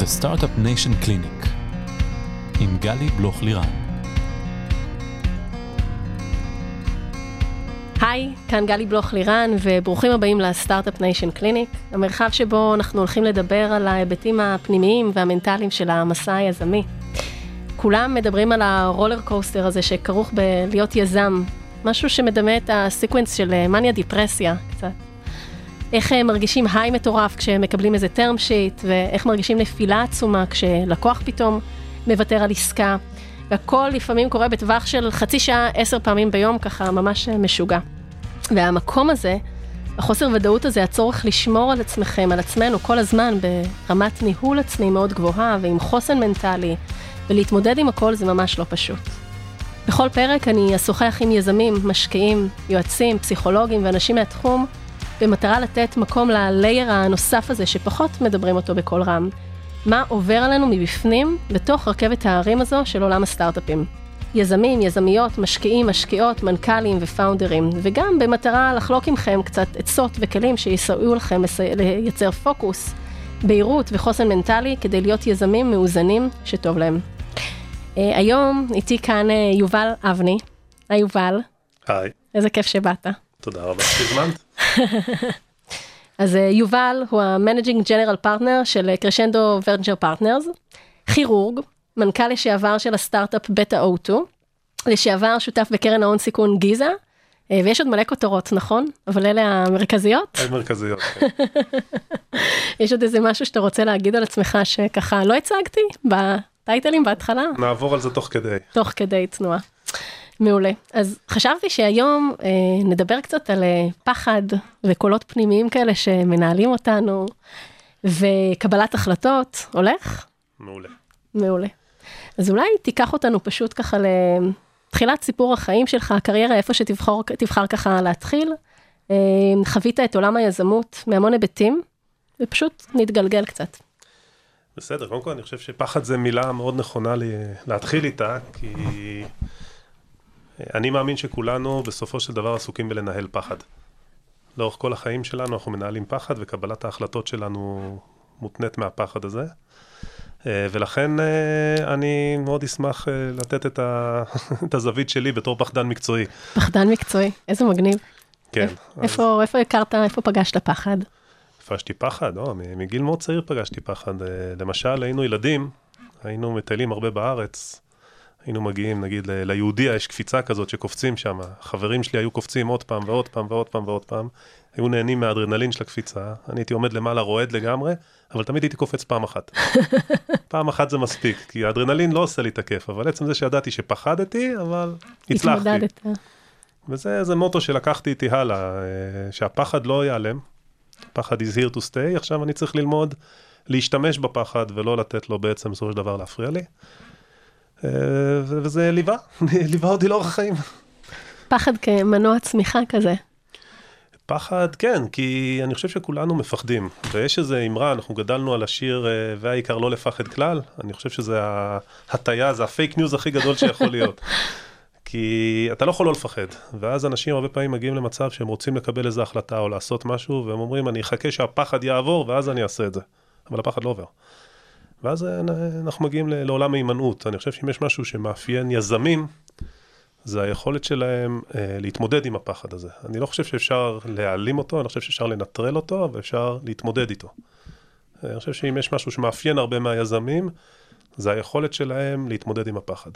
The Startup Nation Clinic עם גלי בלוך לירן. היי, כאן גלי בלוך לירן, וברוכים הבאים ל Startup Nation Clinic, המרחב שבו אנחנו הולכים לדבר על ההיבטים הפנימיים והמנטליים של המסע היזמי. כולם מדברים על ה roller coaster הזה שכרוך בלהיות יזם, משהו שמדמה את ה sequence של מאניה דיפרסיה קצת. איך הם מרגישים היי מטורף כשהם מקבלים איזה term sheet, ואיך מרגישים נפילה עצומה כשלקוח פתאום מוותר על עסקה. והכל לפעמים קורה בטווח של חצי שעה, עשר פעמים ביום, ככה ממש משוגע. והמקום הזה, החוסר ודאות הזה, הצורך לשמור על עצמכם, על עצמנו, כל הזמן ברמת ניהול עצמי מאוד גבוהה ועם חוסן מנטלי, ולהתמודד עם הכל זה ממש לא פשוט. בכל פרק אני אשוחח עם יזמים, משקיעים, יועצים, פסיכולוגים ואנשים מהתחום, במטרה לתת מקום ללייר הנוסף הזה שפחות מדברים אותו בקול רם. מה עובר עלינו מבפנים בתוך רכבת ההרים הזו של עולם הסטארט-אפים. יזמים, יזמיות, משקיעים, משקיעות, מנכ"לים ופאונדרים, וגם במטרה לחלוק עמכם קצת עצות וכלים שיסייעו לכם לייצר פוקוס, בהירות וחוסן מנטלי כדי להיות יזמים מאוזנים שטוב להם. Uh, היום איתי כאן uh, יובל אבני. היי יובל. היי. איזה כיף שבאת. תודה רבה שהזמנת. אז uh, יובל הוא ה managing general partner של Crescendo Venture Partners, כירורג, מנכ"ל לשעבר של הסטארט-אפ Beta O2, לשעבר שותף בקרן ההון סיכון גיזה, ויש עוד מלא כותרות, נכון? אבל אלה המרכזיות? המרכזיות. כן. יש עוד איזה משהו שאתה רוצה להגיד על עצמך שככה לא הצגתי בטייטלים בהתחלה? נעבור על זה תוך כדי. תוך כדי תנועה. מעולה. אז חשבתי שהיום אה, נדבר קצת על אה, פחד וקולות פנימיים כאלה שמנהלים אותנו, וקבלת החלטות. הולך? מעולה. מעולה. אז אולי תיקח אותנו פשוט ככה לתחילת סיפור החיים שלך, הקריירה, איפה שתבחר ככה להתחיל. אה, חווית את עולם היזמות מהמון היבטים, ופשוט נתגלגל קצת. בסדר, קודם כל אני חושב שפחד זה מילה מאוד נכונה לי להתחיל איתה, כי אני מאמין שכולנו בסופו של דבר עסוקים בלנהל פחד. לאורך כל החיים שלנו אנחנו מנהלים פחד וקבלת ההחלטות שלנו מותנית מהפחד הזה. ולכן אני מאוד אשמח לתת את, ה... את הזווית שלי בתור פחדן מקצועי. פחדן מקצועי, איזה מגניב. כן. איפה, אז... איפה הכרת, איפה פגשת פחד? פגשתי פחד, או, מגיל מאוד צעיר פגשתי פחד. למשל, היינו ילדים, היינו מטיילים הרבה בארץ, היינו מגיעים, נגיד, ליהודיה יש קפיצה כזאת שקופצים שם, חברים שלי היו קופצים עוד פעם ועוד פעם ועוד פעם ועוד פעם, היו נהנים מהאדרנלין של הקפיצה, אני הייתי עומד למעלה רועד לגמרי, אבל תמיד הייתי קופץ פעם אחת. פעם אחת זה מספיק, כי האדרנלין לא עושה לי את הכיף, אבל עצם זה שידעתי שפחדתי, אבל הצלחתי. התמודדת. וזה מוטו שלקחתי איתי הלאה, שהפחד לא ייעלם, פחד is here to stay, עכשיו אני צריך ללמוד להשתמש בפחד ולא לתת לו בעצם בסופו של דבר להפריע לי. וזה ליווה, ליווה אותי לאורך החיים. פחד כמנוע צמיחה כזה. פחד, כן, כי אני חושב שכולנו מפחדים. ויש איזו אמרה, אנחנו גדלנו על השיר והעיקר לא לפחד כלל, אני חושב שזה ההטייה, זה ה fake news הכי גדול שיכול להיות. כי אתה לא יכול לא לפחד, ואז אנשים הרבה פעמים מגיעים למצב שהם רוצים לקבל איזו החלטה או לעשות משהו, והם אומרים, אני אחכה שהפחד יעבור, ואז אני אעשה את זה. אבל הפחד לא עובר. ואז אנחנו מגיעים לעולם ההימנעות. אני חושב שאם יש משהו שמאפיין יזמים, זה היכולת שלהם אה, להתמודד עם הפחד הזה. אני לא חושב שאפשר להעלים אותו, אני חושב שאפשר לנטרל אותו, ואפשר להתמודד איתו. אני חושב שאם יש משהו שמאפיין הרבה מהיזמים, זה היכולת שלהם להתמודד עם הפחד.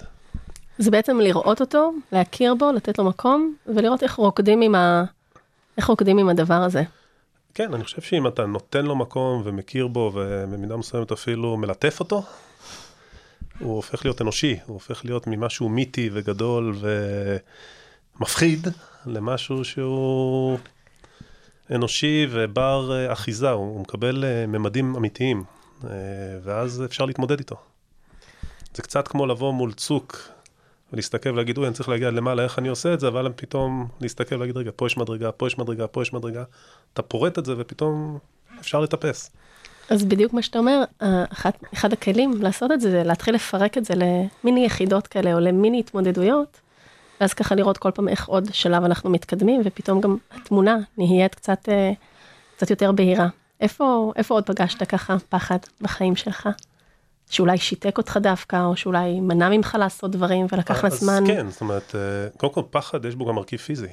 זה בעצם לראות אותו, להכיר בו, לתת לו מקום, ולראות איך רוקדים עם, ה... איך רוקדים עם הדבר הזה. כן, אני חושב שאם אתה נותן לו מקום ומכיר בו, ובמידה מסוימת אפילו מלטף אותו, הוא הופך להיות אנושי, הוא הופך להיות ממשהו מיתי וגדול ומפחיד, למשהו שהוא אנושי ובר אחיזה, הוא מקבל ממדים אמיתיים, ואז אפשר להתמודד איתו. זה קצת כמו לבוא מול צוק ולהסתכל ולהגיד, אוי, אני צריך להגיע למעלה, איך אני עושה את זה, אבל פתאום להסתכל ולהגיד, רגע, פה יש מדרגה, פה יש מדרגה, פה יש מדרגה. אתה פורט את זה ופתאום אפשר לטפס. אז בדיוק מה שאתה אומר, אחד, אחד הכלים לעשות את זה, זה להתחיל לפרק את זה למיני יחידות כאלה, או למיני התמודדויות, ואז ככה לראות כל פעם איך עוד שלב אנחנו מתקדמים, ופתאום גם התמונה נהיית קצת, קצת יותר בהירה. איפה, איפה עוד פגשת ככה פחד בחיים שלך? שאולי שיתק אותך דווקא, או שאולי מנע ממך לעשות דברים ולקח לה זמן? אז כן, זאת אומרת, אה, קודם כל פחד יש בו גם מרכיב פיזי.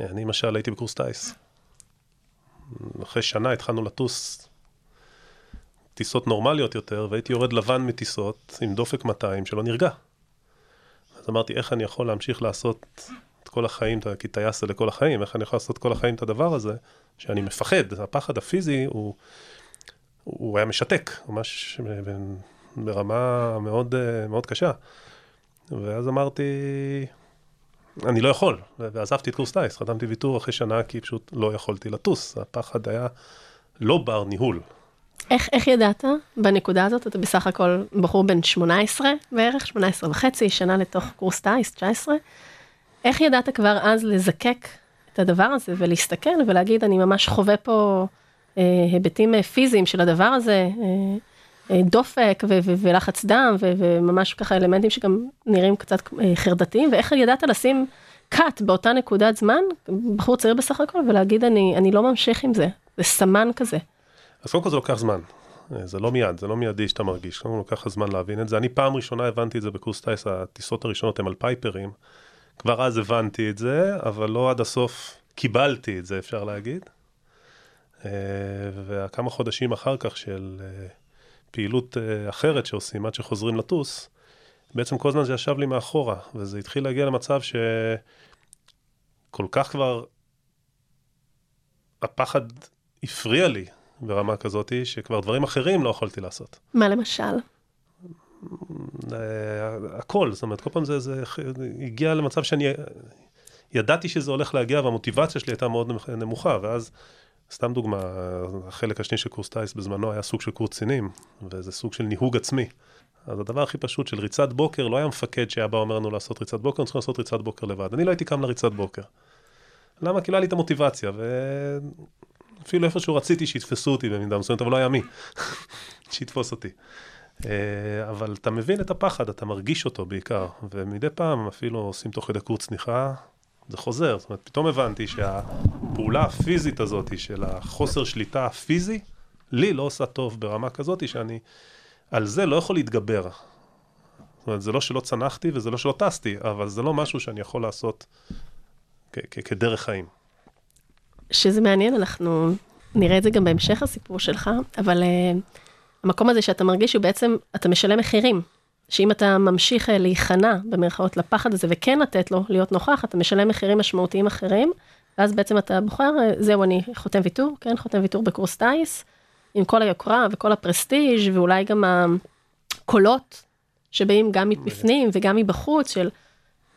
אני למשל הייתי בקורס טיס. אחרי שנה התחלנו לטוס טיסות נורמליות יותר, והייתי יורד לבן מטיסות עם דופק 200 שלא נרגע. אז אמרתי, איך אני יכול להמשיך לעשות את כל החיים, כי טייס זה לכל החיים, איך אני יכול לעשות כל החיים את הדבר הזה, שאני מפחד, הפחד הפיזי הוא, הוא היה משתק, ממש ברמה מאוד, מאוד קשה. ואז אמרתי, אני לא יכול, ועזבתי את קורס טייס, חתמתי ויתור אחרי שנה כי פשוט לא יכולתי לטוס, הפחד היה לא בר ניהול. איך, איך ידעת בנקודה הזאת? אתה בסך הכל בחור בן 18 בערך, 18 וחצי, שנה לתוך קורס טייס, 19. איך ידעת כבר אז לזקק את הדבר הזה ולהסתכל ולהגיד, אני ממש חווה פה היבטים אה, פיזיים של הדבר הזה, אה, אה, דופק ולחץ דם וממש ככה אלמנטים שגם נראים קצת אה, חרדתיים, ואיך ידעת לשים cut באותה נקודת זמן, בחור צעיר בסך הכל, ולהגיד, אני, אני לא ממשיך עם זה, זה סמן כזה. אז קודם כל זה לוקח זמן. אה, זה לא מיד, זה לא מיידי שאתה מרגיש, קודם כל לוקח זמן להבין את זה. אני פעם ראשונה הבנתי את זה בקורס טייס, הטיסות הראשונות הן על פייפרים. כבר אז הבנתי את זה, אבל לא עד הסוף קיבלתי את זה, אפשר להגיד. אה, וכמה חודשים אחר כך של אה, פעילות אחרת שעושים עד שחוזרים לטוס, בעצם כל הזמן זה ישב לי מאחורה, וזה התחיל להגיע למצב שכל כך כבר הפחד הפריע לי ברמה כזאת, שכבר דברים אחרים לא יכולתי לעשות. מה למשל? אה, הכל, זאת אומרת, כל פעם זה, זה הגיע למצב שאני ידעתי שזה הולך להגיע והמוטיבציה שלי הייתה מאוד נמוכה, ואז, סתם דוגמה, החלק השני של קורס טיס בזמנו היה סוג של קורס קצינים, וזה סוג של ניהוג עצמי. אז הדבר הכי פשוט של ריצת בוקר, לא היה מפקד שהיה בא אומר לנו לעשות ריצת בוקר, צריכים לעשות ריצת בוקר לבד. אני לא הייתי קם לריצת בוקר. למה? כי לא היה לי את המוטיבציה, ואפילו איפשהו רציתי שיתפסו אותי במידה מסוימת, אבל לא היה מי שיתפוס אותי. אה, אבל אתה מבין את הפחד, אתה מרגיש אותו בעיקר, ומדי פעם אפילו עושים תוך כדי קורס צניחה, זה חוזר. זאת אומרת, פתאום הבנתי שהפעולה הפיזית הזאת של החוסר שליטה הפיזי, לי לא עושה טוב ברמה כזאת שאני על זה לא יכול להתגבר. זאת אומרת, זה לא שלא צנחתי וזה לא שלא טסתי, אבל זה לא משהו שאני יכול לעשות כדרך חיים. שזה מעניין, אנחנו נראה את זה גם בהמשך הסיפור שלך, אבל uh, המקום הזה שאתה מרגיש שהוא בעצם, אתה משלם מחירים. שאם אתה ממשיך uh, להיכנע במרכאות לפחד הזה וכן לתת לו להיות נוכח, אתה משלם מחירים משמעותיים אחרים, ואז בעצם אתה בוחר, uh, זהו, אני חותם ויתור, כן, חותם ויתור בקורס טיס, עם כל היוקרה וכל הפרסטיג' ואולי גם הקולות שבאים גם מבפנים וגם מבחוץ של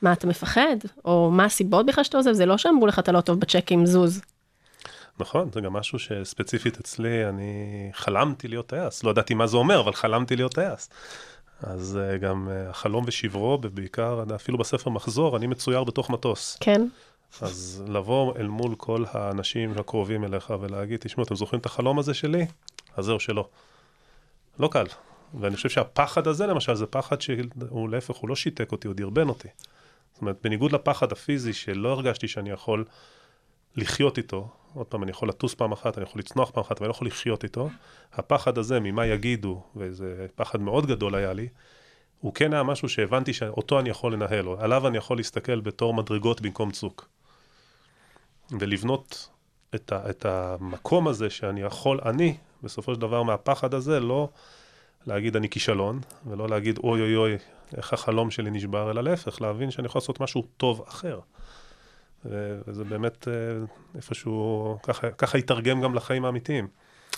מה אתה מפחד, או מה הסיבות בכלל שאתה עוזב, זה לא שאמרו לך אתה לא טוב בצ'קים, זוז. נכון, זה גם משהו שספציפית אצלי, אני חלמתי להיות טייס, לא ידעתי מה זה אומר, אבל חלמתי להיות טייס. אז uh, גם uh, החלום ושברו, ובעיקר, אפילו בספר מחזור, אני מצויר בתוך מטוס. כן. אז לבוא אל מול כל האנשים הקרובים אליך ולהגיד, תשמעו, אתם זוכרים את החלום הזה שלי? אז זהו שלא. לא קל. ואני חושב שהפחד הזה, למשל, זה פחד שהוא להפך, הוא לא שיתק אותי, הוא דרבן אותי. זאת אומרת, בניגוד לפחד הפיזי, שלא הרגשתי שאני יכול לחיות איתו, עוד פעם, אני יכול לטוס פעם אחת, אני יכול לצנוח פעם אחת, אבל אני לא יכול לחיות איתו, הפחד הזה ממה יגידו, וזה פחד מאוד גדול היה לי, הוא כן היה משהו שהבנתי שאותו אני יכול לנהל, עליו אני יכול להסתכל בתור מדרגות במקום צוק. ולבנות את, ה, את המקום הזה שאני יכול, אני, בסופו של דבר מהפחד הזה, לא להגיד אני כישלון, ולא להגיד אוי אוי אוי, איך החלום שלי נשבר, אלא להפך, להבין שאני יכול לעשות משהו טוב אחר. וזה באמת אה, איפשהו, ככה, ככה יתרגם גם לחיים האמיתיים.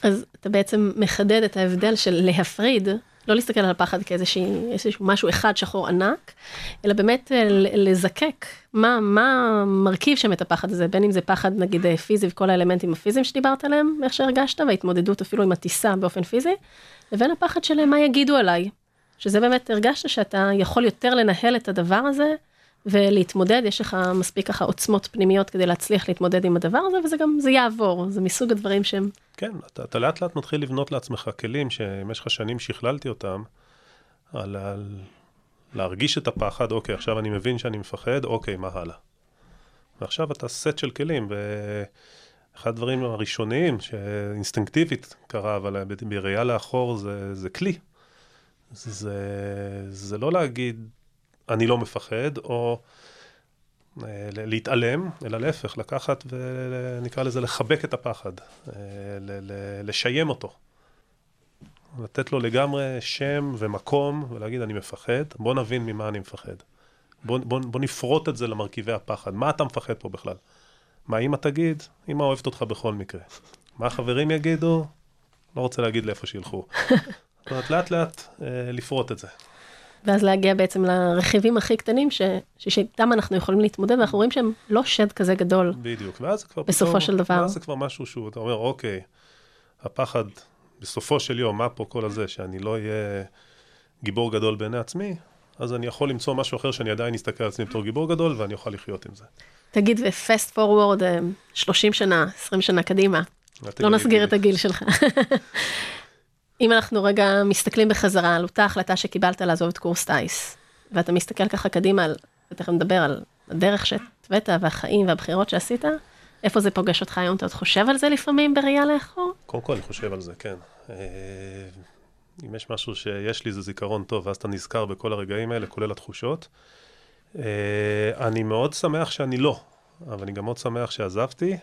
אז אתה בעצם מחדד את ההבדל של להפריד לא להסתכל על הפחד כאיזשהו משהו אחד שחור ענק, אלא באמת אה, לזקק מה, מה מרכיב שם את הפחד הזה, בין אם זה פחד נגיד אה, פיזי וכל האלמנטים הפיזיים שדיברת עליהם, איך שהרגשת, וההתמודדות אפילו עם הטיסה באופן פיזי, לבין הפחד של מה יגידו עליי, שזה באמת הרגשת שאתה יכול יותר לנהל את הדבר הזה. ולהתמודד, יש לך מספיק ככה עוצמות פנימיות כדי להצליח להתמודד עם הדבר הזה, וזה גם, זה יעבור, זה מסוג הדברים שהם... כן, אתה, אתה לאט לאט מתחיל לבנות לעצמך כלים שבמשך השנים שכללתי אותם, על, על להרגיש את הפחד, אוקיי, עכשיו אני מבין שאני מפחד, אוקיי, מה הלאה? ועכשיו אתה סט של כלים, אחד הדברים הראשוניים שאינסטינקטיבית קרה, אבל בראייה לאחור זה, זה כלי. זה, זה לא להגיד, אני לא מפחד, או אה, להתעלם, אלא להפך, לקחת ונקרא לזה לחבק את הפחד, אה, לשיים אותו. לתת לו לגמרי שם ומקום ולהגיד אני מפחד, בוא נבין ממה אני מפחד. בוא, בוא, בוא נפרוט את זה למרכיבי הפחד, מה אתה מפחד פה בכלל? מה אמא תגיד? אמא אוהבת אותך בכל מקרה. מה החברים יגידו? לא רוצה להגיד לאיפה שילכו. זאת אומרת, לאט לאט אה, לפרוט את זה. ואז להגיע בעצם לרכיבים הכי קטנים ש... שאיתם אנחנו יכולים להתמודד, ואנחנו רואים שהם לא שד כזה גדול. בדיוק, ואז כבר בסופו פתאום, של דבר. ואז זה כבר משהו שהוא, אתה אומר, אוקיי, הפחד, בסופו של יום, מה פה כל הזה, שאני לא אהיה גיבור גדול בעיני עצמי, אז אני יכול למצוא משהו אחר שאני עדיין אסתכל על עצמי בתור גיבור גדול, ואני אוכל לחיות עם זה. תגיד, ופסט פורוורד, 30 שנה, 20 שנה קדימה, לא נסגיר את הגיל שלך. אם אנחנו רגע מסתכלים בחזרה על אותה החלטה שקיבלת לעזוב את קורס טיס, ואתה מסתכל ככה קדימה, על, ותכף נדבר על הדרך שהתווית והחיים והבחירות שעשית, איפה זה פוגש אותך היום? אתה עוד חושב על זה לפעמים בראייה לאחור? קודם כל אני חושב על זה, כן. אה, אם יש משהו שיש לי זה זיכרון טוב, ואז אתה נזכר בכל הרגעים האלה, כולל התחושות. אה, אני מאוד שמח שאני לא, אבל אני גם מאוד שמח שעזבתי.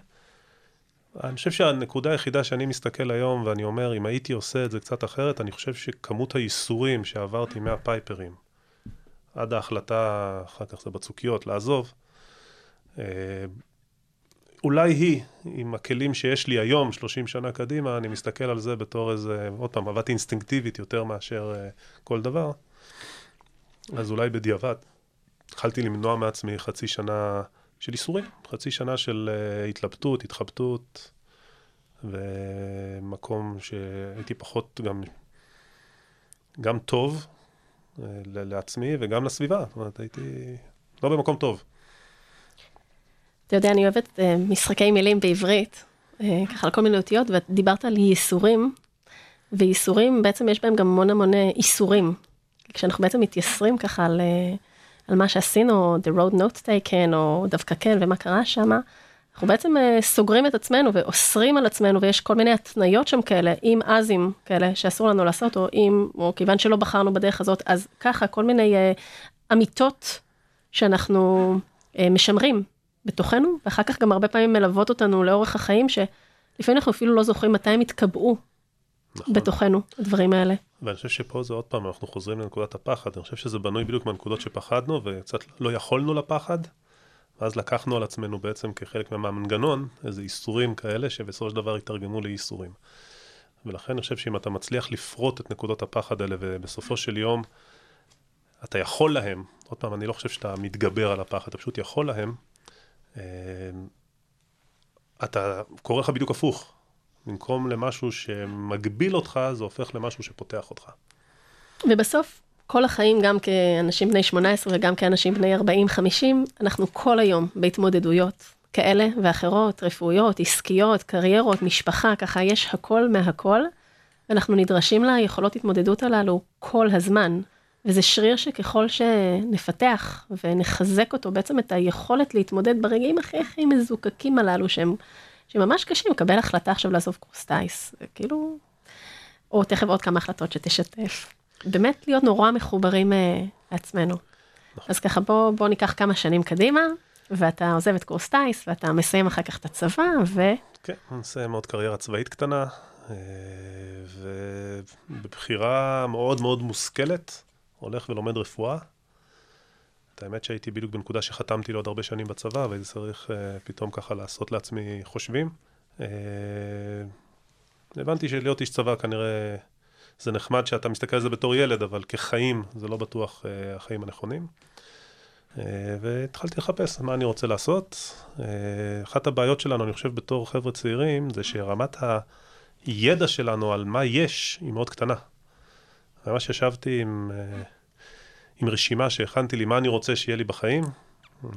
אני חושב שהנקודה היחידה שאני מסתכל היום ואני אומר, אם הייתי עושה את זה קצת אחרת, אני חושב שכמות הייסורים שעברתי מהפייפרים עד ההחלטה, אחר כך זה בצוקיות, לעזוב, אה, אולי היא, עם הכלים שיש לי היום, 30 שנה קדימה, אני מסתכל על זה בתור איזה, עוד פעם, עבדתי אינסטינקטיבית יותר מאשר uh, כל דבר, אז אולי בדיעבד. התחלתי למנוע מעצמי חצי שנה של איסורים, חצי שנה של uh, התלבטות, התחבטות, ומקום שהייתי פחות גם, גם טוב uh, לעצמי וגם לסביבה, זאת אומרת, הייתי לא במקום טוב. אתה יודע, אני אוהבת uh, משחקי מילים בעברית, ככה על כל מיני אותיות, ודיברת על ייסורים, וייסורים, בעצם יש בהם גם המון המון איסורים. כשאנחנו בעצם מתייסרים ככה על, על מה שעשינו, the road not taken, או דווקא כן, ומה קרה שם, אנחנו בעצם uh, סוגרים את עצמנו ואוסרים על עצמנו, ויש כל מיני התניות שם כאלה, אם אזים כאלה, שאסור לנו לעשות, או אם, או כיוון שלא בחרנו בדרך הזאת, אז ככה, כל מיני uh, אמיתות שאנחנו uh, משמרים בתוכנו, ואחר כך גם הרבה פעמים מלוות אותנו לאורך החיים, שלפעמים אנחנו אפילו לא זוכרים מתי הם התקבעו נכון. בתוכנו, הדברים האלה. ואני חושב שפה זה עוד פעם, אנחנו חוזרים לנקודת הפחד, אני חושב שזה בנוי בדיוק מהנקודות שפחדנו, וקצת לא יכולנו לפחד, ואז לקחנו על עצמנו בעצם כחלק מהמנגנון, איזה איסורים כאלה, שבסופו של דבר התארגנו לאיסורים. ולכן אני חושב שאם אתה מצליח לפרוט את נקודות הפחד האלה, ובסופו של יום אתה יכול להם, עוד פעם, אני לא חושב שאתה מתגבר על הפחד, אתה פשוט יכול להם, אמ, אתה קורה לך בדיוק הפוך. במקום למשהו שמגביל אותך, זה הופך למשהו שפותח אותך. ובסוף, כל החיים, גם כאנשים בני 18 וגם כאנשים בני 40-50, אנחנו כל היום בהתמודדויות כאלה ואחרות, רפואיות, עסקיות, קריירות, משפחה, ככה יש הכל מהכל, ואנחנו נדרשים ליכולות התמודדות הללו כל הזמן. וזה שריר שככל שנפתח ונחזק אותו, בעצם את היכולת להתמודד ברגעים הכי הכי מזוקקים הללו, שהם, שממש קשים, לקבל החלטה עכשיו לעזוב קורס טיס, כאילו, או תכף עוד כמה החלטות שתשתף. באמת להיות נורא מחוברים uh, לעצמנו. נכון. אז ככה בוא, בוא ניקח כמה שנים קדימה, ואתה עוזב את קורס טיס, ואתה מסיים אחר כך את הצבא, ו... כן, מסיים עוד קריירה צבאית קטנה, אה, ובבחירה מאוד מאוד מושכלת. הולך ולומד רפואה. את האמת שהייתי בדיוק בנקודה שחתמתי לעוד הרבה שנים בצבא, והייתי צריך uh, פתאום ככה לעשות לעצמי חושבים. Uh, הבנתי שלהיות איש צבא כנראה זה נחמד שאתה מסתכל על זה בתור ילד, אבל כחיים זה לא בטוח uh, החיים הנכונים. Uh, והתחלתי לחפש מה אני רוצה לעשות. Uh, אחת הבעיות שלנו, אני חושב, בתור חבר'ה צעירים, זה שרמת הידע שלנו על מה יש היא מאוד קטנה. ממש ישבתי עם, אה, עם רשימה שהכנתי לי מה אני רוצה שיהיה לי בחיים.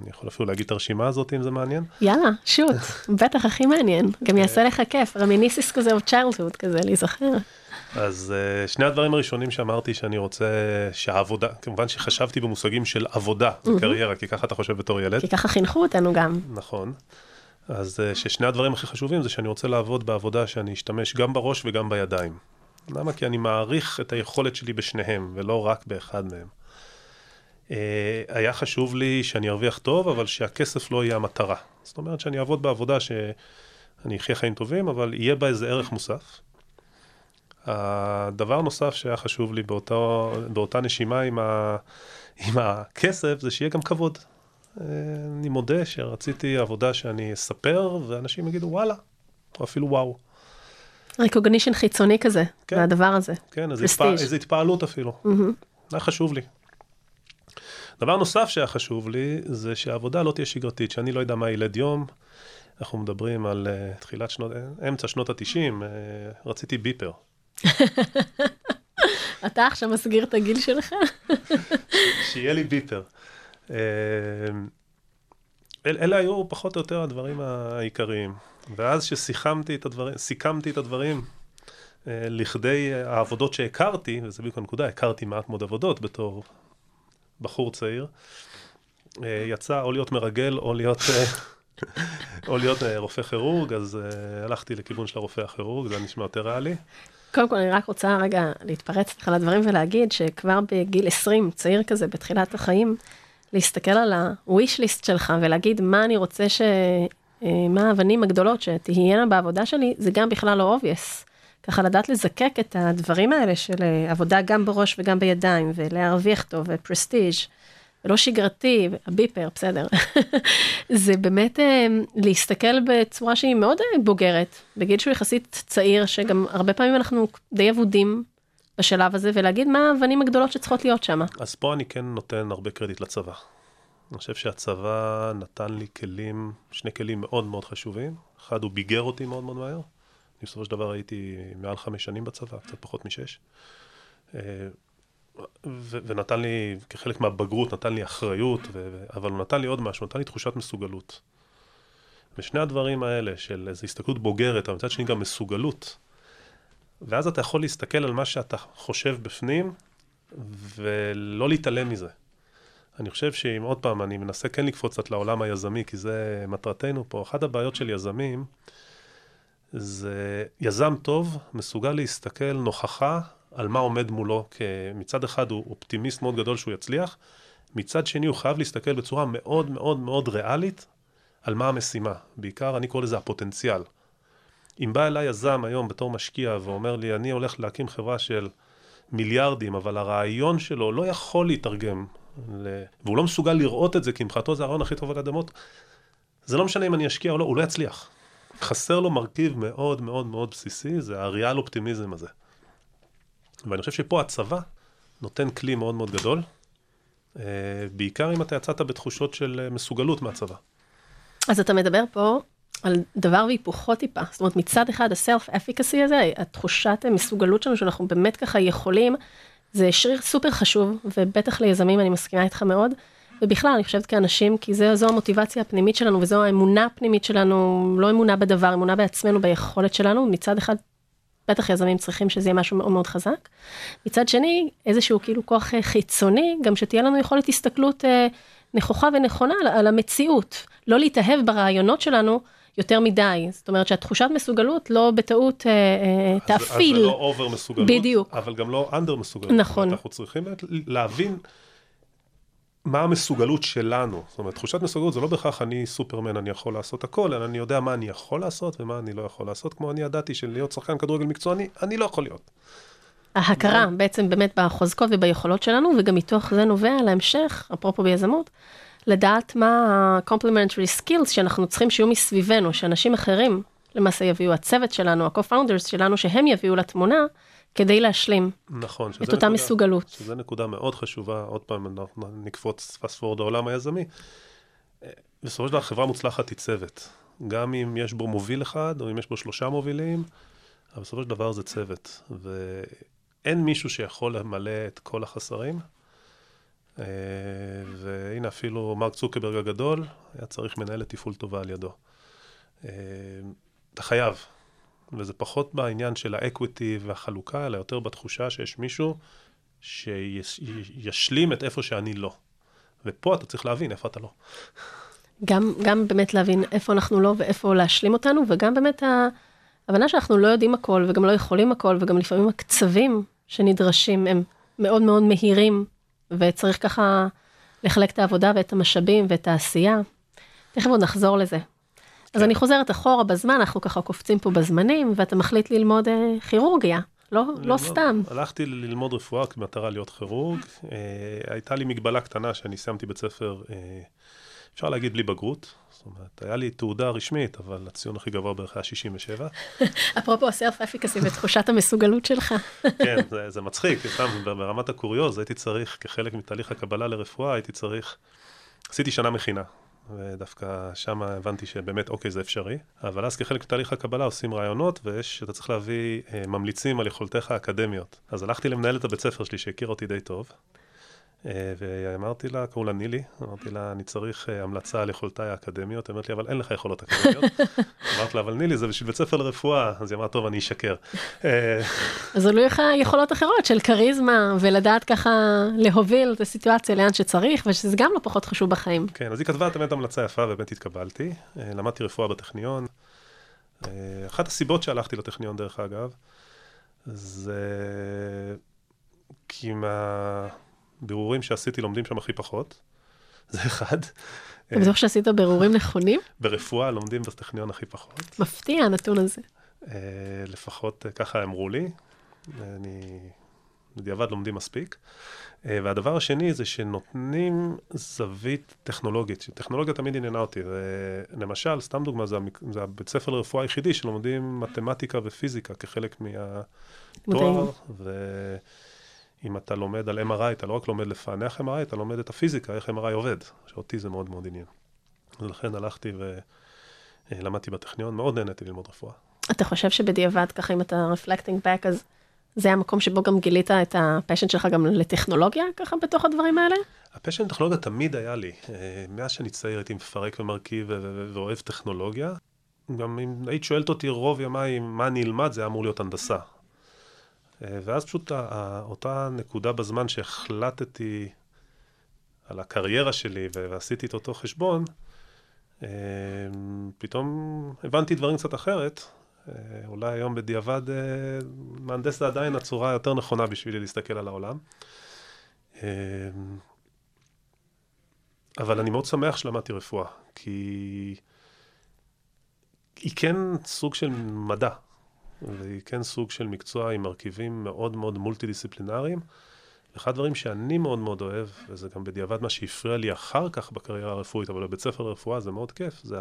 אני יכול אפילו להגיד את הרשימה הזאת אם זה מעניין. יאללה, שוט, בטח הכי מעניין. גם יעשה לך כיף, רמיניסיס כזה או צ'יילדהוד כזה, להיזכר. אז uh, שני הדברים הראשונים שאמרתי שאני רוצה שהעבודה, כמובן שחשבתי במושגים של עבודה וקריירה, כי ככה אתה חושב בתור ילד. כי ככה חינכו אותנו גם. נכון. אז אה, ששני הדברים הכי חשובים זה שאני רוצה לעבוד בעבודה שאני אשתמש גם בראש וגם בידיים. למה? כי אני מעריך את היכולת שלי בשניהם, ולא רק באחד מהם. אה, היה חשוב לי שאני ארוויח טוב, אבל שהכסף לא יהיה המטרה. זאת אומרת שאני אעבוד בעבודה שאני אחיה חיים טובים, אבל יהיה בה איזה ערך מוסף. הדבר נוסף שהיה חשוב לי באותו, באותה נשימה עם, ה, עם הכסף, זה שיהיה גם כבוד. אה, אני מודה שרציתי עבודה שאני אספר, ואנשים יגידו וואלה, או אפילו וואו. ריקוגנישן חיצוני כזה, כן, מהדבר הזה. כן, איזו התפע... התפעלות אפילו. Mm-hmm. היה חשוב לי. דבר נוסף שהיה חשוב לי, זה שהעבודה לא תהיה שגרתית, שאני לא יודע מה ילד יום. אנחנו מדברים על uh, תחילת שנות, אמצע שנות התשעים, uh, רציתי ביפר. אתה עכשיו מסגיר את הגיל שלך? שיהיה לי ביפר. Uh, אל, אלה היו פחות או יותר הדברים העיקריים. ואז שסיכמתי את הדברים, סיכמתי את הדברים אה, לכדי העבודות שהכרתי, וזה בדיוק הנקודה, הכרתי מעט מאוד עבודות בתור בחור צעיר, אה, יצא או להיות מרגל או להיות... אה, או להיות רופא כירורג, אז הלכתי לכיוון של הרופא הכירורג, זה נשמע יותר ריאלי. קודם כל, אני רק רוצה רגע להתפרץ לך לדברים ולהגיד שכבר בגיל 20, צעיר כזה, בתחילת החיים, להסתכל על ה-wish list שלך ולהגיד מה אני רוצה ש... אה, מה האבנים הגדולות שתהיינה בעבודה שלי, זה גם בכלל לא obvious. ככה לדעת לזקק את הדברים האלה של אה, עבודה גם בראש וגם בידיים, ולהרוויח טוב, ופרסטיג', ולא שגרתי, הביפר, בסדר. זה באמת אה, להסתכל בצורה שהיא מאוד בוגרת, בגיל שהוא יחסית צעיר, שגם הרבה פעמים אנחנו די אבודים בשלב הזה, ולהגיד מה האבנים הגדולות שצריכות להיות שם. אז פה אני כן נותן הרבה קרדיט לצבא. אני חושב שהצבא נתן לי כלים, שני כלים מאוד מאוד חשובים. אחד, הוא ביגר אותי מאוד מאוד מהר. בסופו של דבר הייתי מעל חמש שנים בצבא, קצת פחות משש. אה, ו- ונתן לי, כחלק מהבגרות, נתן לי אחריות, ו- אבל הוא נתן לי עוד משהו, נתן לי תחושת מסוגלות. ושני הדברים האלה, של איזו הסתכלות בוגרת, אבל מצד שני גם מסוגלות, ואז אתה יכול להסתכל על מה שאתה חושב בפנים, ולא להתעלם מזה. אני חושב שאם עוד פעם, אני מנסה כן לקפוץ קצת לעולם היזמי, כי זה מטרתנו פה. אחת הבעיות של יזמים, זה יזם טוב מסוגל להסתכל נוכחה על מה עומד מולו, כי מצד אחד הוא אופטימיסט מאוד גדול שהוא יצליח, מצד שני הוא חייב להסתכל בצורה מאוד מאוד מאוד ריאלית על מה המשימה. בעיקר אני קורא לזה הפוטנציאל. אם בא אליי יזם היום בתור משקיע ואומר לי, אני הולך להקים חברה של מיליארדים, אבל הרעיון שלו לא יכול להתרגם ל... והוא לא מסוגל לראות את זה, כי מבחינתו זה הרעיון הכי טוב על אדמות, זה לא משנה אם אני אשקיע או לא, הוא לא יצליח. חסר לו מרכיב מאוד מאוד מאוד בסיסי, זה הריאל אופטימיזם הזה. ואני חושב שפה הצבא נותן כלי מאוד מאוד גדול, אה, בעיקר אם אתה יצאת בתחושות של אה, מסוגלות מהצבא. אז אתה מדבר פה על דבר והיפוכו טיפה. זאת אומרת, מצד אחד אפיקסי הזה, התחושת המסוגלות שלנו, שאנחנו באמת ככה יכולים זה שריר סופר חשוב, ובטח ליזמים אני מסכימה איתך מאוד. ובכלל, אני חושבת כאנשים, כי זה, זו המוטיבציה הפנימית שלנו, וזו האמונה הפנימית שלנו, לא אמונה בדבר, אמונה בעצמנו, ביכולת שלנו. מצד אחד, בטח יזמים צריכים שזה יהיה משהו מאוד מאוד חזק. מצד שני, איזשהו כאילו כוח אה, חיצוני, גם שתהיה לנו יכולת הסתכלות אה, נכוחה ונכונה על, על המציאות. לא להתאהב ברעיונות שלנו, יותר מדי. זאת אומרת שהתחושת מסוגלות לא בטעות אה, אה, תאפיל. אז זה לא אובר מסוגלות, בדיוק. אבל גם לא אנדר מסוגלות. נכון. אנחנו צריכים להבין מה המסוגלות שלנו. זאת אומרת, תחושת מסוגלות זה לא בהכרח אני סופרמן, אני יכול לעשות הכל, אלא אני יודע מה אני יכול לעשות ומה אני לא יכול לעשות, כמו אני ידעתי שלהיות שחקן כדורגל מקצועני, אני לא יכול להיות. ההכרה בעצם באמת בחוזקות וביכולות שלנו, וגם מתוך זה נובע להמשך, אפרופו ביזמות, לדעת מה ה-complementary skills שאנחנו צריכים שיהיו מסביבנו, שאנשים אחרים למעשה יביאו, הצוות שלנו, ה-co-founders שלנו, שהם יביאו לתמונה, כדי להשלים נכון, את אותה נקודה, מסוגלות. שזו נקודה מאוד חשובה, עוד פעם אנחנו נקפוץ פסט פורד העולם היזמי. בסופו של דבר חברה מוצלחת היא צוות. גם אם יש בו מוביל אחד, או אם יש בו שלושה מובילים, אבל בסופו של דבר זה צוות. ואין מישהו שיכול למלא את כל החסרים. אה, והנה אפילו מרק צוקרברג הגדול, היה צריך מנהלת תפעול טובה על ידו. אה, אתה חייב, וזה פחות בעניין של האקוויטי והחלוקה, אלא יותר בתחושה שיש מישהו שישלים את איפה שאני לא. ופה אתה צריך להבין איפה אתה לא. גם, גם באמת להבין איפה אנחנו לא ואיפה להשלים אותנו, וגם באמת ההבנה שאנחנו לא יודעים הכל וגם לא יכולים הכל, וגם לפעמים הקצבים שנדרשים הם מאוד מאוד מהירים, וצריך ככה לחלק את העבודה ואת המשאבים ואת העשייה. תכף עוד נחזור לזה. אז אני חוזרת אחורה בזמן, אנחנו ככה קופצים פה בזמנים, ואתה מחליט ללמוד אה, כירורגיה, לא, לא סתם. הלכתי ללמוד רפואה במטרה להיות כירורג. אה, הייתה לי מגבלה קטנה שאני סיימתי בית ספר, אה, אפשר להגיד בלי בגרות. זאת אומרת, היה לי תעודה רשמית, אבל הציון הכי גבוה בערך היה 67. אפרופו הסלף אפיקסי ותחושת המסוגלות שלך. כן, זה, זה מצחיק, סתם ברמת הקוריוז, הייתי צריך, כחלק מתהליך הקבלה לרפואה, הייתי צריך, עשיתי שנה מכינה. ודווקא שם הבנתי שבאמת, אוקיי, זה אפשרי. אבל אז כחלק מתהליך הקבלה עושים רעיונות, ויש, אתה צריך להביא אה, ממליצים על יכולתך האקדמיות. אז הלכתי למנהלת הבית ספר שלי, שהכיר אותי די טוב, ואמרתי לה, קראו לה נילי, אמרתי לה, אני צריך אה, המלצה על יכולותיי האקדמיות, אמרתי לי, אבל אין לך יכולות אקדמיות. אמרתי לה, אבל נילי, זה בשביל בית ספר לרפואה, אז היא אמרה, טוב, אני אשקר. אה, אז עלו לך יכולות אחרות של כריזמה, ולדעת ככה להוביל את הסיטואציה לאן שצריך, ושזה גם לא פחות חשוב בחיים. כן, אז היא כתבה באמת המלצה יפה, ובאמת התקבלתי. למדתי רפואה בטכניון. אחת הסיבות שהלכתי לטכניון, דרך אגב, זה כי מה... בירורים שעשיתי לומדים שם הכי פחות, זה אחד. אתה בטוח שעשית בירורים נכונים? ברפואה לומדים בטכניון הכי פחות. מפתיע הנתון הזה. אה, לפחות אה, ככה אמרו לי, אני בדיעבד לומדים מספיק. אה, והדבר השני זה שנותנים זווית טכנולוגית, שטכנולוגיה תמיד עניינה אותי. למשל, סתם דוגמה, זה, זה הבית ספר לרפואה היחידי שלומדים מתמטיקה ופיזיקה כחלק מהתואר. ו... אם אתה לומד על MRI, אתה לא רק לומד לפענח MRI, אתה לומד את הפיזיקה, איך MRI עובד, שאותי זה מאוד מאוד עניין. ולכן הלכתי ולמדתי בטכניון, מאוד נהניתי ללמוד רפואה. אתה חושב שבדיעבד, ככה אם אתה reflecting back, אז זה המקום שבו גם גילית את ה passion שלך גם לטכנולוגיה, ככה בתוך הדברים האלה? ה passion לטכנולוגיה תמיד היה לי. אה, מאז שאני צעיר הייתי מפרק ומרכיב ואוהב טכנולוגיה. גם אם היית שואלת אותי רוב ימיי מה אני אלמד, זה היה אמור להיות הנדסה. אה, ואז פשוט אותה נקודה בזמן שהחלטתי על הקריירה שלי ועשיתי את אותו חשבון, אה, פתאום הבנתי דברים קצת אחרת. אה, אולי היום בדיעבד מהנדס זה עדיין הצורה היותר נכונה בשבילי להסתכל על העולם. אבל אני מאוד שמח שלמדתי רפואה, כי היא כן סוג של מדע. והיא כן סוג של מקצוע עם מרכיבים מאוד מאוד מולטי דיסציפלינריים. אחד הדברים שאני מאוד מאוד אוהב, וזה גם בדיעבד מה שהפריע לי אחר כך בקריירה הרפואית, אבל בבית ספר לרפואה זה מאוד כיף, זה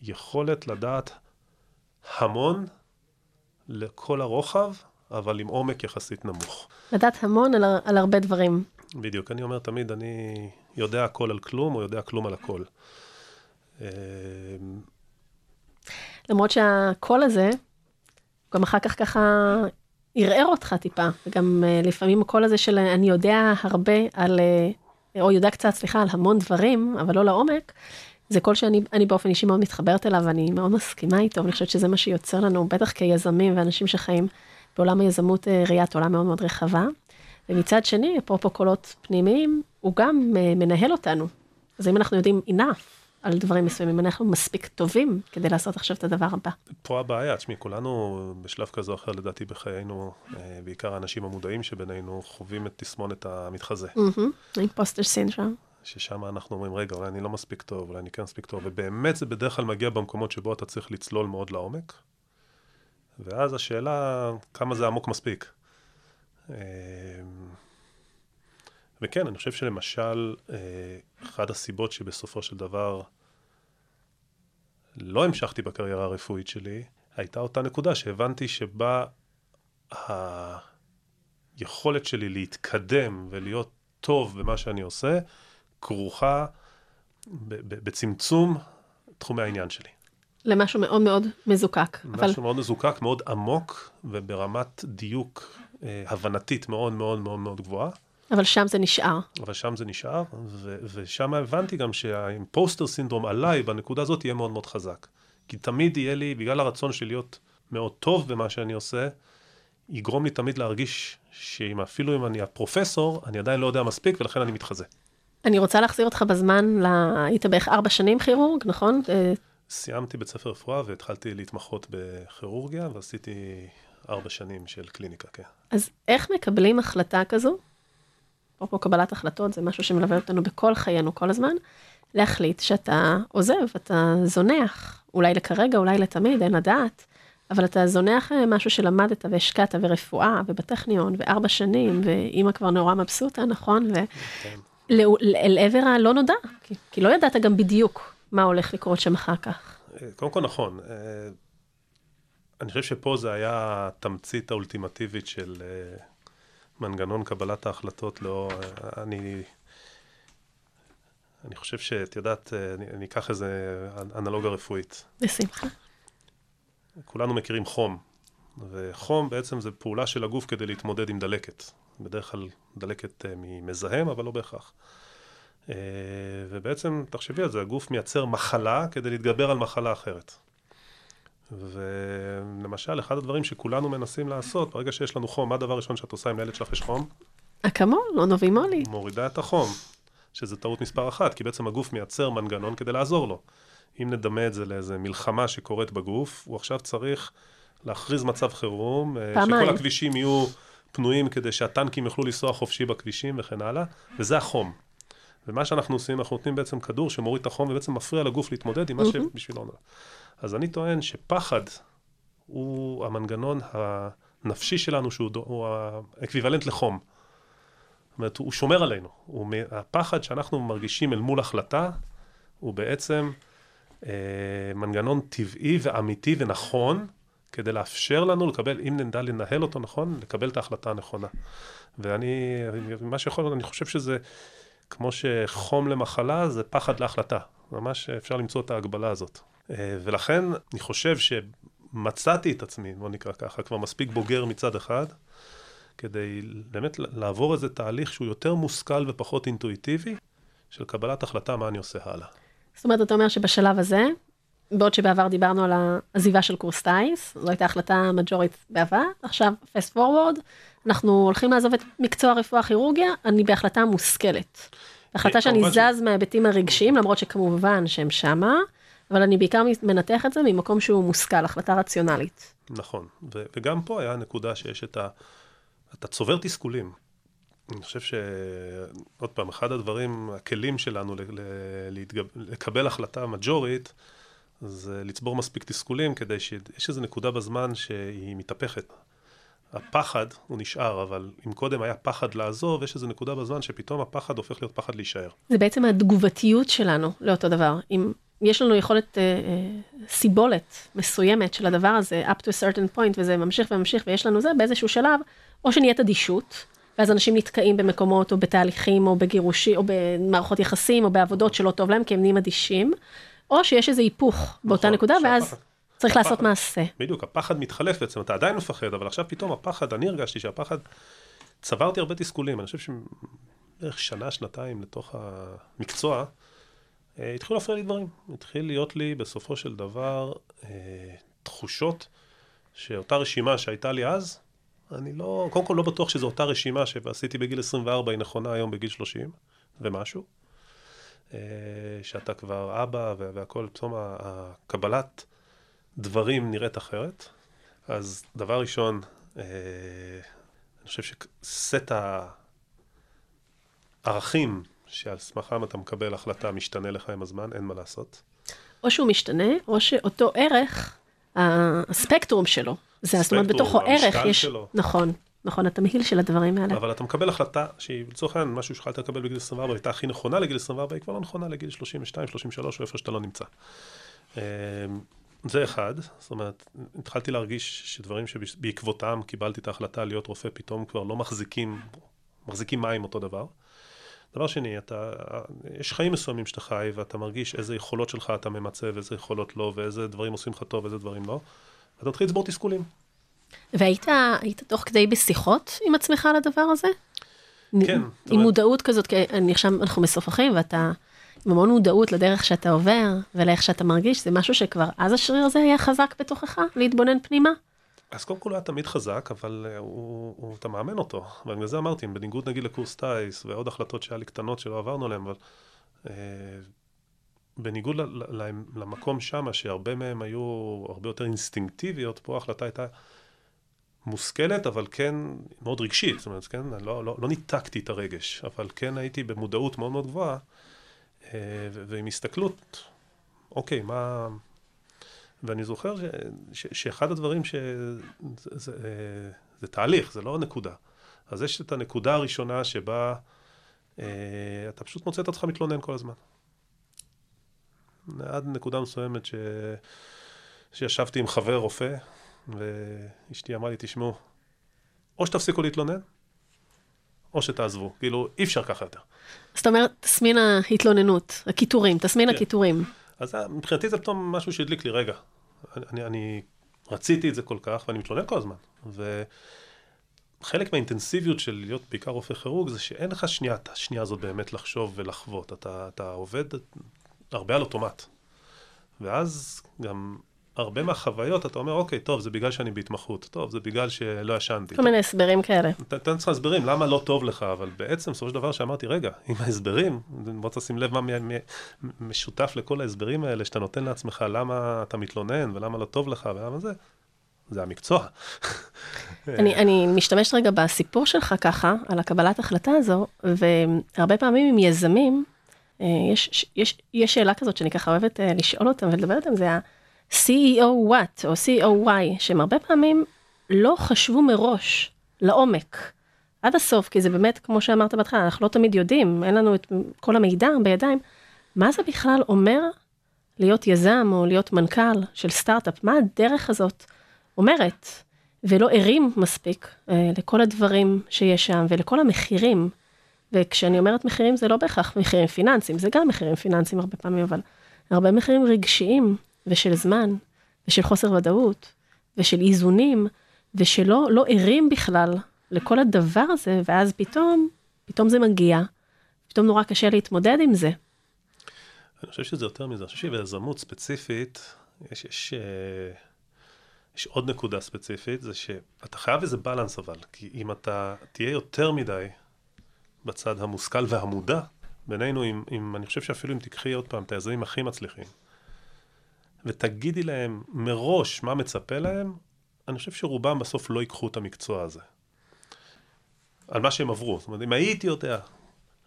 היכולת לדעת המון לכל הרוחב, אבל עם עומק יחסית נמוך. לדעת המון על, על הרבה דברים. בדיוק, אני אומר תמיד, אני יודע הכל על כלום, או יודע כלום על הכל. למרות שהקול הזה, גם אחר כך ככה ערער אותך טיפה, וגם uh, לפעמים הקול הזה של אני יודע הרבה על, uh, או יודע קצת, סליחה, על המון דברים, אבל לא לעומק, זה קול שאני באופן אישי מאוד מתחברת אליו, ואני מאוד מסכימה איתו, ואני חושבת שזה מה שיוצר לנו, בטח כיזמים ואנשים שחיים בעולם היזמות uh, ראיית עולם מאוד מאוד רחבה. ומצד שני, אפרופו קולות פנימיים, הוא גם מנהל אותנו. אז אם אנחנו יודעים enough, על דברים מסוימים, אנחנו מספיק טובים כדי לעשות עכשיו את הדבר הבא. פה הבעיה, תשמעי, כולנו בשלב כזה או אחר, לדעתי בחיינו, אה, בעיקר האנשים המודעים שבינינו, חווים את תסמונת המתחזה. אימפוסטר סינדרום. ששם אנחנו אומרים, רגע, אולי אני לא מספיק טוב, אולי אני כן מספיק טוב, ובאמת זה בדרך כלל מגיע במקומות שבו אתה צריך לצלול מאוד לעומק, ואז השאלה, כמה זה עמוק מספיק. וכן, אני חושב שלמשל, אה, אחת הסיבות שבסופו של דבר לא המשכתי בקריירה הרפואית שלי, הייתה אותה נקודה שהבנתי שבה היכולת שלי להתקדם ולהיות טוב במה שאני עושה, כרוכה בצמצום תחומי העניין שלי. למשהו מאוד מאוד מזוקק. משהו אבל... מאוד מזוקק, מאוד עמוק, וברמת דיוק אה, הבנתית מאוד מאוד מאוד מאוד גבוהה. אבל שם זה נשאר. אבל שם זה נשאר, ו- ושם הבנתי גם שהאימפוסטר סינדרום עליי בנקודה הזאת יהיה מאוד מאוד חזק. כי תמיד יהיה לי, בגלל הרצון שלי להיות מאוד טוב במה שאני עושה, יגרום לי תמיד להרגיש שאם אפילו אם אני הפרופסור, אני עדיין לא יודע מספיק ולכן אני מתחזה. אני רוצה להחזיר אותך בזמן, ל... היית בערך ארבע שנים כירורג, נכון? אה, סיימתי בית ספר רפואה והתחלתי להתמחות בכירורגיה ועשיתי ארבע שנים של קליניקה, כן. אז איך מקבלים החלטה כזו? אפרופו קבלת החלטות, זה משהו שמלווה אותנו בכל חיינו כל הזמן, להחליט שאתה עוזב, אתה זונח, אולי לכרגע, אולי לתמיד, אין לדעת, אבל אתה זונח אה, משהו שלמדת והשקעת ברפואה ובטכניון וארבע שנים, ואימא כבר נורא מבסוטה, נכון? ו... כן. אל עבר הלא נודע, כי, כי לא ידעת גם בדיוק מה הולך לקרות שם אחר כך. אה, קודם כל נכון. אה, אני חושב שפה זה היה התמצית האולטימטיבית של מנגנון קבלת ההחלטות. לא, אני, אני חושב שאת יודעת, אני, אני אקח איזה אנלוגיה רפואית. בשמחה. כולנו מכירים חום, וחום בעצם זה פעולה של הגוף כדי להתמודד עם דלקת. בדרך כלל דלקת ממזהם, אבל לא בהכרח. אה, ובעצם, תחשבי על זה, הגוף מייצר מחלה כדי להתגבר על מחלה אחרת. ולמשל, אחד הדברים שכולנו מנסים לעשות, ברגע שיש לנו חום, מה הדבר הראשון שאת עושה אם לילד שלך יש חום? אקמול, לא נובימולי. מורידה את החום, שזה טעות מספר אחת, כי בעצם הגוף מייצר מנגנון כדי לעזור לו. אם נדמה את זה לאיזה מלחמה שקורית בגוף, הוא עכשיו צריך להכריז מצב חירום, אה, פעמיים. שכל הכבישים יהיו פנויים כדי שהטנקים יוכלו לנסוע חופשי בכבישים וכן הלאה, וזה החום. ומה שאנחנו עושים, אנחנו נותנים בעצם כדור שמוריד את החום ובעצם מפריע לגוף להתמודד עם מה שבשבילו... אז אני טוען שפחד הוא המנגנון הנפשי שלנו, שהוא האקוויוולנט לחום. זאת אומרת, הוא שומר עלינו. הוא, הפחד שאנחנו מרגישים אל מול החלטה, הוא בעצם אה, מנגנון טבעי ואמיתי ונכון, כדי לאפשר לנו לקבל, אם נדע לנהל אותו נכון, לקבל את ההחלטה הנכונה. ואני, מה שיכול, אני חושב שזה, כמו שחום למחלה, זה פחד להחלטה. ממש אפשר למצוא את ההגבלה הזאת. אה, ולכן, אני חושב שמצאתי את עצמי, בוא נקרא ככה, כבר מספיק בוגר מצד אחד, כדי באמת לעבור איזה תהליך שהוא יותר מושכל ופחות אינטואיטיבי, של קבלת החלטה מה אני עושה הלאה. זאת אומרת, אתה אומר שבשלב הזה, בעוד שבעבר דיברנו על העזיבה של קורס טיס, זו הייתה החלטה מג'ורית בעבר, עכשיו פסט פורוורד, אנחנו הולכים לעזוב את מקצוע רפואה כירורגיה, אני בהחלטה מושכלת. החלטה כן, שאני זז מההיבטים הרגשיים, למרות שכמובן שהם שמה, אבל אני בעיקר מנתח את זה ממקום שהוא מושכל, החלטה רציונלית. נכון, ו- וגם פה היה נקודה שיש את ה... אתה צובר תסכולים. אני חושב שעוד פעם, אחד הדברים, הכלים שלנו להתגב... לקבל החלטה מג'ורית, זה לצבור מספיק תסכולים כדי שיש איזו נקודה בזמן שהיא מתהפכת. הפחד הוא נשאר, אבל אם קודם היה פחד לעזוב, יש איזו נקודה בזמן שפתאום הפחד הופך להיות פחד להישאר. זה בעצם התגובתיות שלנו לאותו דבר. אם יש לנו יכולת אה, אה, סיבולת מסוימת של הדבר הזה, up to a certain point, וזה ממשיך וממשיך, ויש לנו זה, באיזשהו שלב, או שנהיית אדישות, ואז אנשים נתקעים במקומות, או בתהליכים, או בגירושים, או במערכות יחסים, או בעבודות שלא טוב להם, כי הם נהיים אדישים. או שיש איזה היפוך באותה נכון, נקודה, ואז צריך הפחד, לעשות מעשה. בדיוק, הפחד מתחלף בעצם, אתה עדיין מפחד, אבל עכשיו פתאום הפחד, אני הרגשתי שהפחד, צברתי הרבה תסכולים, אני חושב שבערך שנה, שנתיים לתוך המקצוע, אה, התחילו להפריע לי דברים. התחיל להיות לי בסופו של דבר אה, תחושות שאותה רשימה שהייתה לי אז, אני לא, קודם כל לא בטוח שזו אותה רשימה שעשיתי בגיל 24 היא נכונה היום בגיל 30 ומשהו. אה, שאתה כבר אבא והכל, פתאום הקבלת דברים נראית אחרת. אז דבר ראשון, אה, אני חושב שסט הערכים שעל סמכם אתה מקבל החלטה משתנה לך עם הזמן, אין מה לעשות. או שהוא משתנה, או שאותו ערך, הספקטרום שלו, זה זאת אומרת בתוכו ערך יש, שלו. נכון, נכון, התמהיל של הדברים האלה. אבל אתה מקבל החלטה שהיא לצורך העניין, משהו שיכולת לקבל בגיל 24, הייתה הכי נכונה לגיל 24, היא כבר לא נכונה לגיל 32, 33, או איפה שאתה לא נמצא. זה אחד, זאת אומרת, התחלתי להרגיש שדברים שבעקבותם קיבלתי את ההחלטה להיות רופא, פתאום כבר לא מחזיקים, מחזיקים מים אותו דבר. דבר שני, אתה, יש חיים מסוימים שאתה חי, ואתה מרגיש איזה יכולות שלך אתה ממצה, ואיזה יכולות לא, ואיזה דברים עושים לך טוב, ואיזה דברים לא. ואתה מתחיל לצבור תסכולים. והיית תוך כדי בשיחות עם עצמך על הדבר הזה? כן. עם מודעות כזאת, כי אני עכשיו, אנחנו משוחחים ואתה עם המון מודעות לדרך שאתה עובר ולאיך שאתה מרגיש, זה משהו שכבר אז השריר הזה היה חזק בתוכך, להתבונן פנימה? אז קודם כל הוא היה תמיד חזק, אבל uh, הוא, הוא, אתה מאמן אותו. ובגלל זה אמרתי, בניגוד נגיד לקורס טיס ועוד החלטות שהיה לי קטנות שלא עברנו עליהן, אבל uh, בניגוד ל, ל, למקום שם, שהרבה מהם היו הרבה יותר אינסטינקטיביות, פה ההחלטה הייתה מושכלת, אבל כן מאוד רגשית. זאת אומרת, כן, לא, לא, לא ניתקתי את הרגש, אבל כן הייתי במודעות מאוד מאוד גבוהה, ועם הסתכלות, אוקיי, מה... ואני זוכר ש, ש, שאחד הדברים שזה זה, זה תהליך, זה לא נקודה. אז יש את הנקודה הראשונה שבה אה, אתה פשוט מוצא את עצמך מתלונן כל הזמן. עד נקודה מסוימת ש, שישבתי עם חבר רופא, ואשתי אמרה לי, תשמעו, או שתפסיקו להתלונן, או שתעזבו. כאילו, אי אפשר ככה יותר. זאת אומרת, תסמין ההתלוננות, הקיטורים, תסמין כן. הקיטורים. אז מבחינתי זה פתאום משהו שהדליק לי, רגע, אני, אני רציתי את זה כל כך, ואני מתלונן כל הזמן. וחלק מהאינטנסיביות של להיות בעיקר רופא כירורג, זה שאין לך שנייה, את השנייה הזאת באמת לחשוב ולחוות. אתה, אתה עובד הרבה על אוטומט. ואז גם הרבה מהחוויות, אתה אומר, אוקיי, טוב, זה בגלל שאני בהתמחות, טוב, זה בגלל שלא ישנתי. כל מיני הסברים כאלה. אתה נותן לך הסברים, למה לא טוב לך, אבל בעצם, בסופו של דבר, שאמרתי, רגע, עם ההסברים, בוא תשים לב מה משותף לכל ההסברים האלה, שאתה נותן לעצמך למה אתה מתלונן, ולמה לא טוב לך, ולמה זה, זה המקצוע. אני, אני משתמשת רגע בסיפור שלך ככה, על הקבלת החלטה הזו, והרבה פעמים עם יזמים, אה, יש, יש, יש שאלה כזאת שאני ככה אוהבת אה, לשאול אותם ולדבר איתם, זה ה... CEO what או CEO y, שהם הרבה פעמים לא חשבו מראש לעומק, עד הסוף, כי זה באמת, כמו שאמרת בהתחלה, אנחנו לא תמיד יודעים, אין לנו את כל המידע בידיים, מה זה בכלל אומר להיות יזם או להיות מנכ"ל של סטארט-אפ, מה הדרך הזאת אומרת, ולא ערים מספיק אה, לכל הדברים שיש שם ולכל המחירים. וכשאני אומרת מחירים זה לא בהכרח מחירים פיננסיים, זה גם מחירים פיננסיים הרבה פעמים, אבל הרבה מחירים רגשיים ושל זמן, ושל חוסר ודאות, ושל איזונים, ושלא לא ערים בכלל לכל הדבר הזה, ואז פתאום, פתאום זה מגיע, פתאום נורא קשה להתמודד עם זה. אני חושב שזה יותר מזה, אני חושב שביזמות ספציפית, יש, יש, אה, יש עוד נקודה ספציפית, זה שאתה חייב איזה בלנס אבל, כי אם אתה תהיה יותר מדי בצד המושכל והמודע, בינינו, אם, אם אני חושב שאפילו אם תיקחי עוד פעם את היזמים הכי מצליחים, ותגידי להם מראש מה מצפה להם, אני חושב שרובם בסוף לא ייקחו את המקצוע הזה. על מה שהם עברו. זאת אומרת, אם הייתי יודע,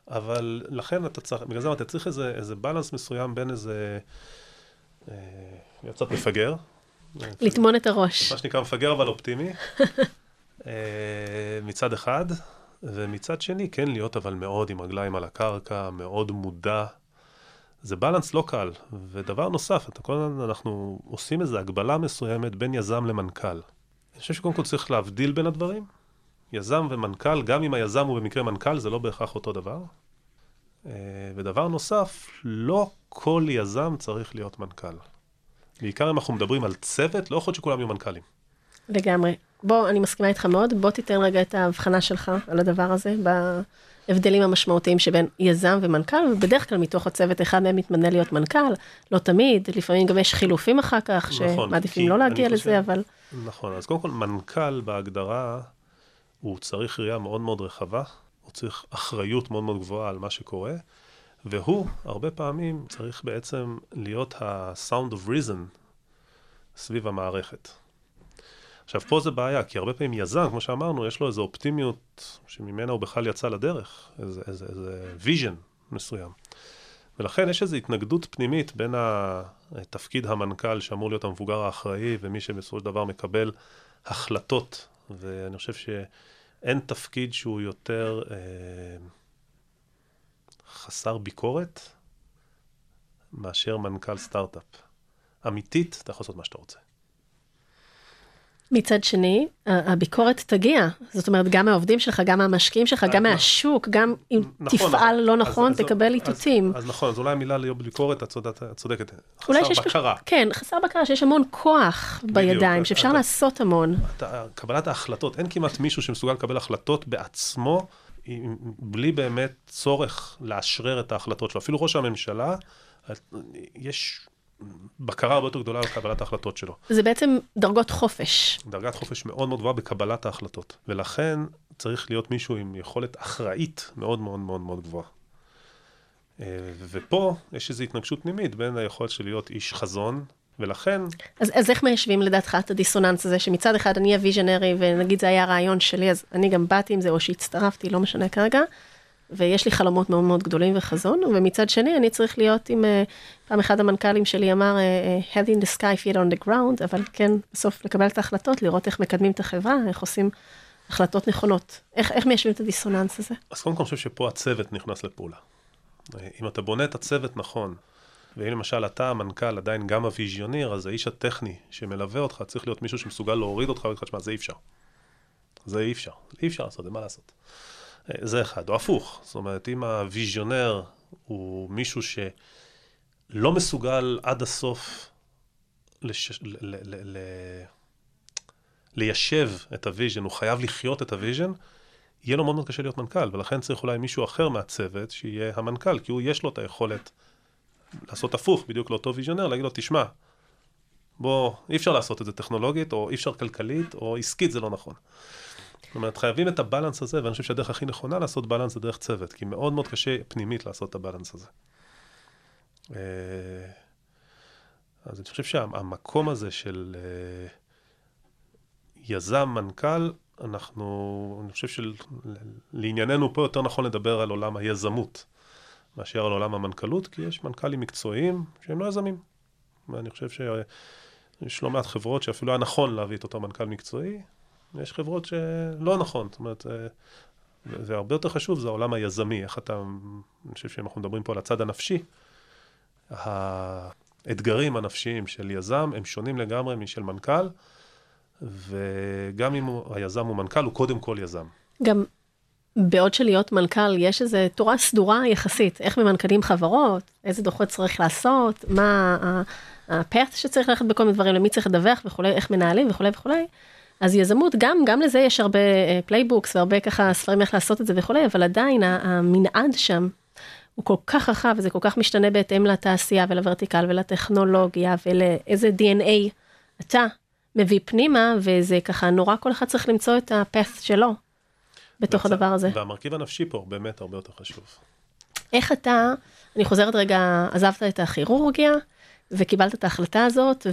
אבל לכן אתה צריך, בגלל זה אתה צריך איזה, איזה בלנס מסוים בין איזה, אה, להיות קצת מפגר. לטמון את הראש. מה שנקרא מפגר אבל אופטימי, אה, מצד אחד, ומצד שני כן להיות אבל מאוד עם רגליים על הקרקע, מאוד מודע. זה בלנס לא קל. ודבר נוסף, אתה כל הזמן, אנחנו עושים איזו הגבלה מסוימת בין יזם למנכ"ל. אני חושב שקודם כל צריך להבדיל בין הדברים. יזם ומנכ"ל, גם אם היזם הוא במקרה מנכ"ל, זה לא בהכרח אותו דבר. אה, ודבר נוסף, לא כל יזם צריך להיות מנכ"ל. בעיקר אם אנחנו מדברים על צוות, לא יכול להיות שכולם יהיו מנכ"לים. לגמרי. בוא, אני מסכימה איתך מאוד, בוא תיתן רגע את ההבחנה שלך על הדבר הזה, ההבדלים המשמעותיים שבין יזם ומנכ"ל, ובדרך כלל מתוך הצוות אחד מהם מתמנה להיות מנכ"ל, לא תמיד, לפעמים גם יש חילופים אחר כך, נכון, שמעדיפים לא להגיע לזה, חושב, אבל... נכון, אז קודם כל מנכ"ל בהגדרה, הוא צריך ראייה מאוד מאוד רחבה, הוא צריך אחריות מאוד מאוד גבוהה על מה שקורה, והוא, הרבה פעמים, צריך בעצם להיות ה-sound of reason סביב המערכת. עכשיו, פה זה בעיה, כי הרבה פעמים יזם, כמו שאמרנו, יש לו איזו אופטימיות שממנה הוא בכלל יצא לדרך, איזה, איזה, איזה vision מסוים. ולכן יש איזו התנגדות פנימית בין התפקיד המנכ"ל, שאמור להיות המבוגר האחראי, ומי שבסופו של דבר מקבל החלטות. ואני חושב שאין תפקיד שהוא יותר אה, חסר ביקורת מאשר מנכ"ל סטארט-אפ. אמיתית, אתה יכול לעשות מה שאתה רוצה. מצד שני, הביקורת תגיע, זאת אומרת, גם מהעובדים שלך, גם מהמשקיעים שלך, גם אה, מהשוק, גם אם נכון, תפעל נכון. לא נכון, תקבל איתותים. אז נכון, אז אולי המילה להיות ביקורת, את צודקת, חסר בקרה. כן, חסר בקרה, שיש המון כוח בידיים, שאפשר לעשות המון. קבלת ההחלטות, אין כמעט מישהו שמסוגל לקבל החלטות בעצמו, בלי באמת צורך לאשרר את ההחלטות שלו. אפילו ראש הממשלה, יש בקרה הרבה יותר גדולה על קבלת ההחלטות שלו. זה בעצם דרגות חופש. דרגת חופש מאוד מאוד גבוהה בקבלת ההחלטות, ולכן צריך להיות מישהו עם יכולת אחראית מאוד מאוד מאוד מאוד גבוהה. אה, ופה יש איזו התנגשות פנימית בין היכולת של להיות איש חזון, ולכן... אז, אז איך מיישבים לדעתך את הדיסוננס הזה, שמצד אחד אני הוויז'נרי, ונגיד זה היה הרעיון שלי, אז אני גם באתי עם זה, או שהצטרפתי, לא משנה כרגע, ויש לי חלומות מאוד מאוד גדולים וחזון, ומצד שני אני צריך להיות עם, אה, פעם אחד המנכ"לים שלי אמר, אה, head in the sky, feet on the ground, אבל כן, בסוף לקבל את ההחלטות, לראות איך מקדמים את החברה, איך עושים החלטות נכונות. איך, איך מיישבים את הדיסוננס הזה? אז קודם כל אני חושב שפה הצוות נכנס לפעולה. אם אתה בונה את הצוות נכון, ואם למשל אתה המנכ"ל עדיין גם הוויזיוניר, אז האיש הטכני שמלווה אותך צריך להיות מישהו שמסוגל להוריד אותך ולהגיד לך, שמע, זה אי אפשר. זה אי אפשר, אי אפשר לעשות, זה מה לעשות. זה אחד, או הפוך, זאת אומרת, אם הוויזיונר הוא מישהו שלא מסוגל עד הסוף לש... ל... ל... ל... ליישב את ה vision, הוא חייב לחיות את ה vision, יהיה לו מאוד מאוד קשה להיות מנכ"ל, ולכן צריך אולי מישהו אחר מהצוות שיהיה המנכ"ל, כי הוא יש לו את היכולת לעשות הפוך בדיוק לאותו visioner, להגיד לו, תשמע, בוא, אי אפשר לעשות את זה טכנולוגית, או אי אפשר כלכלית, או עסקית זה לא נכון. זאת אומרת, חייבים את ה balance הזה, ואני חושב שהדרך הכי נכונה לעשות balance זה דרך צוות, כי מאוד מאוד קשה פנימית לעשות את ה balance הזה. אה, אז אני חושב שהמקום הזה של אה, יזם, מנכ"ל, אנחנו, אני חושב שלענייננו פה יותר נכון לדבר על עולם היזמות, מאשר על עולם המנכ"לות, כי יש מנכ"לים מקצועיים שהם לא יזמים. ואני חושב שיש לא מעט חברות שאפילו היה נכון להביא את אותו מנכ"ל מקצועי, ויש חברות שלא נכון, זאת אומרת, אה, והרבה יותר חשוב זה העולם היזמי, איך אתה, אני חושב שאם אנחנו מדברים פה על הצד הנפשי, האתגרים הנפשיים של יזם הם שונים לגמרי משל מנכ"ל, וגם אם הוא, היזם הוא מנכ"ל, הוא קודם כל יזם. גם בעוד שלהיות מנכ"ל, יש איזו תורה סדורה יחסית, איך ממנכ"לים חברות, איזה דוחות צריך לעשות, מה הפאט שצריך ללכת בכל מיני דברים, למי צריך לדווח וכולי, איך מנהלים וכולי וכולי. אז יזמות, גם, גם לזה יש הרבה playbooks והרבה ככה ספרים איך לעשות את זה וכולי, אבל עדיין המנעד שם הוא כל כך רחב וזה כל כך משתנה בהתאם לתעשייה ול vertical ולטכנולוגיה ולאיזה DNA אתה מביא פנימה, וזה ככה נורא, כל אחד צריך למצוא את הפס שלו בתוך הדבר הזה. והמרכיב הנפשי פה באמת הרבה יותר חשוב. איך אתה, אני חוזרת רגע, עזבת את הכירורגיה, וקיבלת את ההחלטה הזאת,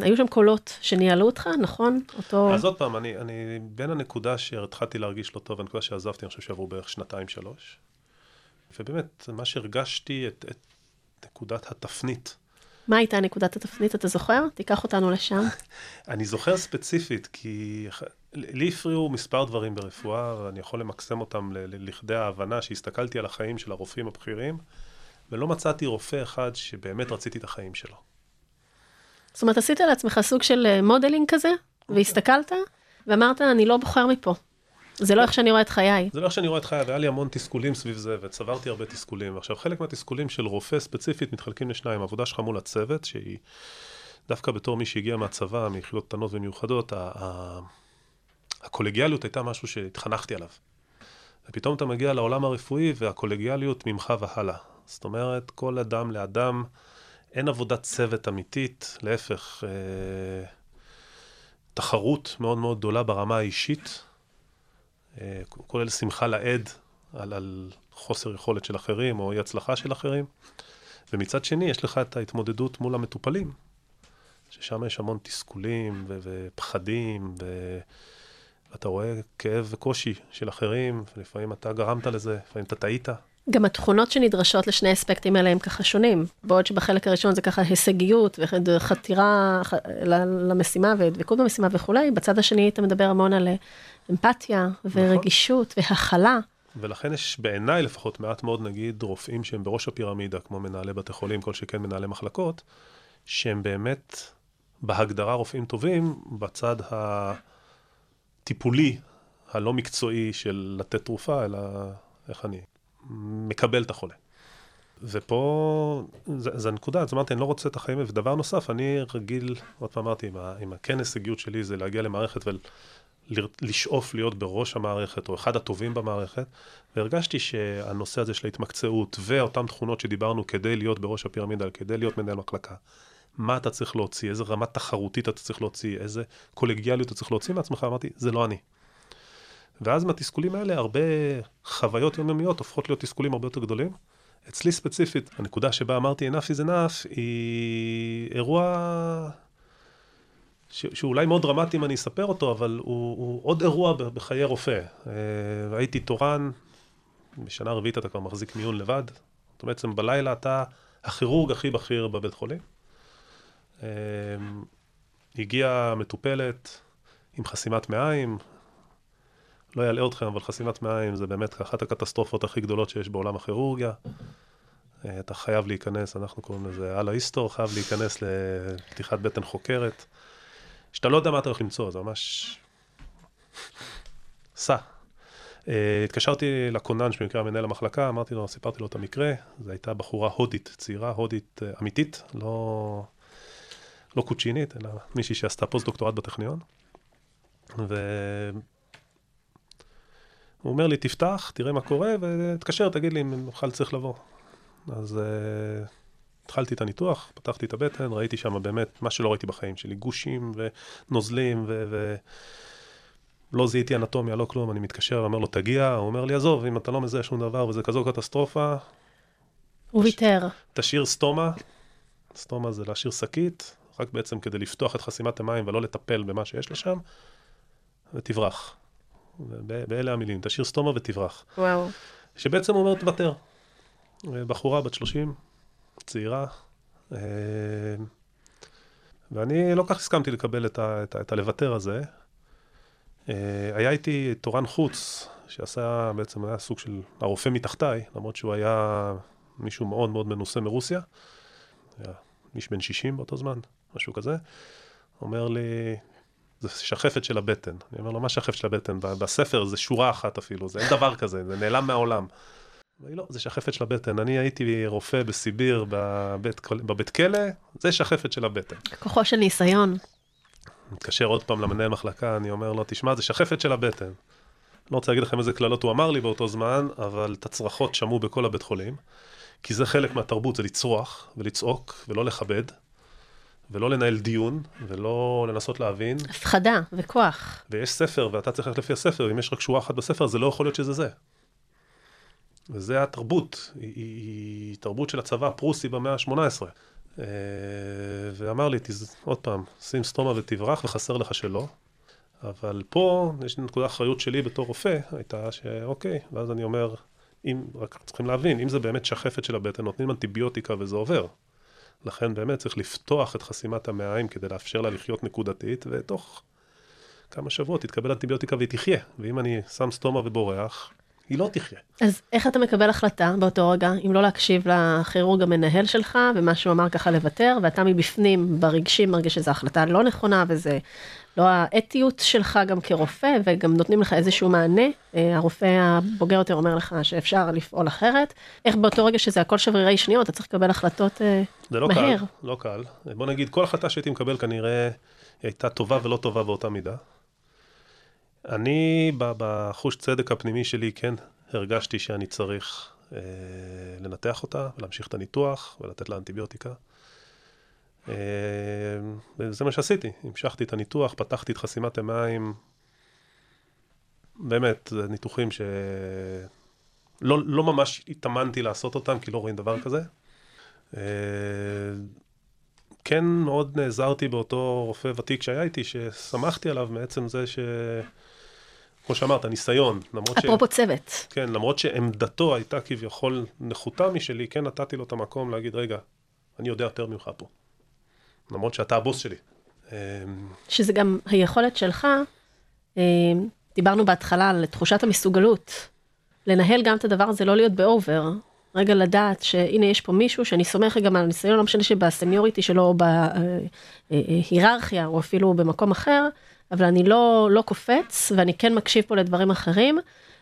והיו שם קולות שניהלו אותך, נכון? אותו... אז עוד פעם, אני, אני בין הנקודה שהתחלתי להרגיש לא טוב, הנקודה שעזבתי, אני חושב שעברו בערך שנתיים-שלוש. ובאמת, מה שהרגשתי, את, את נקודת התפנית מה הייתה נקודת התפנית, אתה זוכר? תיקח אותנו לשם. אני זוכר ספציפית, כי לי הפריעו מספר דברים ברפואה, ואני יכול למקסם אותם לכדי ההבנה שהסתכלתי על החיים של הרופאים הבכירים, ולא מצאתי רופא אחד שבאמת רציתי את החיים שלו. זאת אומרת, עשית לעצמך סוג של אה, modeling כזה, והסתכלת, ואמרת, אני לא בוחר מפה. זה לא איך שאני רואה את חיי. זה לא איך שאני רואה את חיי, והיה לי המון תסכולים סביב זה, וצברתי הרבה תסכולים. עכשיו, חלק מהתסכולים של רופא ספציפית מתחלקים לשניים. העבודה שלך מול הצוות, שהיא דווקא בתור מי שהגיע מהצבא, מיחידות קטנות ומיוחדות, הקולגיאליות הייתה משהו שהתחנכתי עליו. ופתאום אתה מגיע לעולם הרפואי, והקולגיאליות ממך והלאה. זאת אומרת, כל אדם לאדם, אין עבודת צוות אמיתית, להפך, אה, תחרות מאוד מאוד גדולה ברמה האישית. אה, כולל שמחה לאיד על, על חוסר יכולת של אחרים או אי הצלחה של אחרים. ומצד שני, יש לך את ההתמודדות מול המטופלים, ששם יש המון תסכולים ו- ופחדים, ו- ואתה רואה כאב וקושי של אחרים, ולפעמים אתה גרמת לזה, לפעמים אתה טעית. גם התכונות שנדרשות לשני האספקטים האלה הם ככה שונים, בעוד שבחלק הראשון זה ככה הישגיות וחתירה למשימה ודבקות במשימה וכולי, בצד השני אתה מדבר המון על אמפתיה ורגישות נכון. והכלה. ולכן יש בעיניי לפחות מעט מאוד נגיד רופאים שהם בראש הפירמידה, כמו מנהלי בתי חולים, כל שכן מנהלי מחלקות, שהם באמת בהגדרה רופאים טובים בצד הטיפולי, הלא מקצועי של לתת תרופה, אלא איך אני מקבל את החולה. ופה, זו הנקודה, אז אמרתי, אני לא רוצה את החיים, ודבר נוסף, אני רגיל, עוד פעם אמרתי, אם הכן הישגיות שלי זה להגיע למערכת ולשאוף להיות בראש המערכת, או אחד הטובים במערכת, והרגשתי שהנושא הזה של ההתמקצעות, ואותן תכונות שדיברנו כדי להיות בראש הפירמידה, כדי להיות מנהל מחלקה, מה אתה צריך להוציא, איזה רמת תחרותית אתה צריך להוציא, איזה קולגיאליות אתה צריך להוציא מעצמך, אמרתי, זה לא אני. ואז מהתסכולים האלה, הרבה חוויות יומיומיות הופכות להיות תסכולים הרבה יותר גדולים. אצלי ספציפית, הנקודה שבה אמרתי enough is enough, היא אירוע ש- שאולי מאוד דרמטי אם אני אספר אותו, אבל הוא, הוא עוד אירוע בחיי רופא. אה, הייתי תורן, בשנה רביעית אתה כבר מחזיק מיון לבד, זאת אומרת, בעצם בלילה אתה הכירורג הכי בכיר בבית חולים. אה, הגיעה מטופלת עם חסימת מעיים, לא אלאה אתכם, אבל חסימת מעיים זה באמת אחת הקטסטרופות הכי גדולות שיש בעולם הכירורגיה. אה, אתה חייב להיכנס, אנחנו קוראים לזה על ההיסטור, חייב להיכנס לפתיחת בטן חוקרת. שאתה לא יודע מה אתה הולך למצוא, זה ממש... סע. Uh, התקשרתי לכונן שבמקרה מנהל המחלקה, אמרתי לו, סיפרתי לו את המקרה, זו הייתה בחורה הודית, צעירה, הודית uh, אמיתית, לא, לא קוצ'ינית, אלא מישהי שעשתה פוסט-דוקטורט בטכניון. והוא אומר לי, תפתח, תראה מה קורה, ותתקשר, תגיד לי אם נוכל צריך לבוא. אז uh, התחלתי את הניתוח, פתחתי את הבטן, ראיתי שם באמת מה שלא ראיתי בחיים שלי, גושים ונוזלים ו... ו... לא זיהיתי אנטומיה, לא כלום, אני מתקשר ואומר לו, תגיע, הוא אומר לי, עזוב, אם אתה לא מזהה שום דבר וזה כזו קטסטרופה, הוא ויתר. תשאיר סטומה, סטומה זה להשאיר שקית, רק בעצם כדי לפתוח את חסימת המים ולא לטפל במה שיש לה שם, ותברח. באלה המילים, תשאיר סטומה ותברח. וואו. שבעצם הוא אומר, תוותר. בחורה בת 30, צעירה, אה, ואני לא כך הסכמתי לקבל את, ה, את, ה, את הלוותר הזה. אה, היה איתי תורן חוץ, שעשה, בעצם היה סוג של הרופא מתחתיי, למרות שהוא היה מישהו מאוד מאוד מנוסה מרוסיה. היה איש בן 60 באותו זמן, משהו כזה. אומר לי, זה שחפת של הבטן. אני אומר לו, מה שחפת של הבטן? בספר זה שורה אחת אפילו, זה אין דבר כזה, זה נעלם מהעולם. לא, זה שחפת של הבטן. אני הייתי רופא בסיביר בבית, בבית כלא, זה שחפת של הבטן. כוחו של ניסיון. מתקשר עוד פעם למנהל מחלקה, אני אומר לו, תשמע, זה שחפת של הבטן. לא רוצה להגיד לכם איזה קללות הוא אמר לי באותו זמן, אבל את הצרחות שמעו בכל הבית חולים, כי זה חלק מהתרבות, זה לצרוח ולצעוק ולא לכבד, ולא לנהל דיון, ולא לנסות להבין. הפחדה וכוח. ויש ספר, ואתה צריך ללכת לפי הספר, אם יש רק שורה אחת בספר, זה לא יכול להיות שזה זה. וזה התרבות, היא, היא, היא תרבות של הצבא הפרוסי במאה ה-18. אה, ואמר לי, תז... עוד פעם, שים סטומה ותברח, וחסר לך שלא. אבל פה, יש נקודה אחריות שלי בתור רופא, הייתה שאוקיי, ואז אני אומר, אם, רק צריכים להבין, אם זה באמת שחפת של הבטן, נותנים אנטיביוטיקה וזה עובר. לכן באמת צריך לפתוח את חסימת המעיים כדי לאפשר לה לחיות נקודתית, ותוך כמה שבועות תתקבל אנטיביוטיקה והיא תחיה. ואם אני שם סטומה ובורח, היא לא תחיה. אז איך אתה מקבל החלטה באותו רגע, אם לא להקשיב לכירורג המנהל שלך, ומה שהוא אמר ככה לוותר, ואתה מבפנים, ברגשים, מרגיש שזו החלטה לא נכונה, וזה לא האתיות שלך גם כרופא, וגם נותנים לך איזשהו מענה. אה, הרופא הבוגר יותר אומר לך שאפשר לפעול אחרת. איך באותו רגע שזה הכל שברירי שניות, אתה צריך לקבל החלטות אה, זה לא מהר. קל, לא קל. בוא נגיד, כל החלטה שהייתי מקבל כנראה הייתה טובה ולא טובה באותה מידה. אני, בחוש צדק הפנימי שלי, כן, הרגשתי שאני צריך אה, לנתח אותה ולהמשיך את הניתוח ולתת לה אנטיביוטיקה. אה, וזה מה שעשיתי, המשכתי את הניתוח, פתחתי את חסימת המים. באמת, זה ניתוחים שלא לא ממש התאמנתי לעשות אותם, כי לא רואים דבר כזה. אה, כן מאוד נעזרתי באותו רופא ותיק שהיה איתי, ששמחתי עליו מעצם זה ש... כמו שאמרת, ניסיון, למרות ש... אפרופו צוות. כן, למרות שעמדתו הייתה כביכול נחותה משלי, כן נתתי לו את המקום להגיד, רגע, אני יודע יותר ממך פה. למרות שאתה הבוס שלי. אה, שזה גם היכולת שלך, אה, דיברנו בהתחלה על תחושת המסוגלות, לנהל גם את הדבר הזה, לא להיות באובר, רגע לדעת שהנה יש פה מישהו שאני סומך גם על הניסיון, לא משנה שבסניוריטי שלו או בהיררכיה או אפילו במקום אחר, אבל אני לא, לא קופץ ואני כן מקשיב פה לדברים אחרים,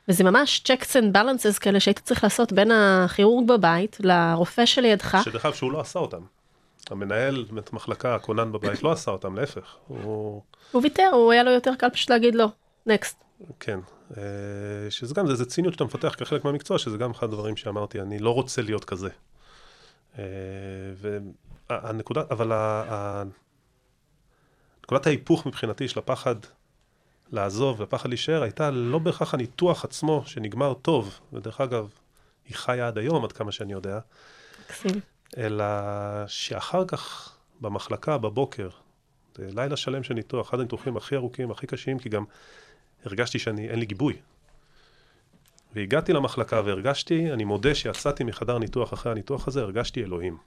וזה ממש checks and balances כאלה שהיית צריך לעשות בין הכירורג בבית לרופא שלידך. שדרך אגב, שהוא לא עשה אותם. המנהל מחלקה, הכונן בבית, לא עשה אותם, להפך. הוא... הוא ויתר, הוא היה לו יותר קל פשוט להגיד לא, נקסט. כן. אה, שזה גם, זה, זה ציניות שאתה מפתח כחלק מהמקצוע, שזה גם אחד הדברים שאמרתי, אני לא רוצה להיות כזה. אה, הנקודה, אבל נקודת ההיפוך מבחינתי של הפחד לעזוב והפחד להישאר הייתה לא בהכרח הניתוח עצמו שנגמר טוב, ודרך אגב, היא חיה עד היום עד כמה שאני יודע, מקסים. אלא שאחר כך במחלקה בבוקר, זה לילה שלם של ניתוח, אחד הניתוחים הכי ארוכים, הכי קשים, כי גם הרגשתי שאני, אין לי גיבוי. והגעתי למחלקה והרגשתי, אני מודה שיצאתי מחדר ניתוח אחרי הניתוח הזה, הרגשתי אלוהים.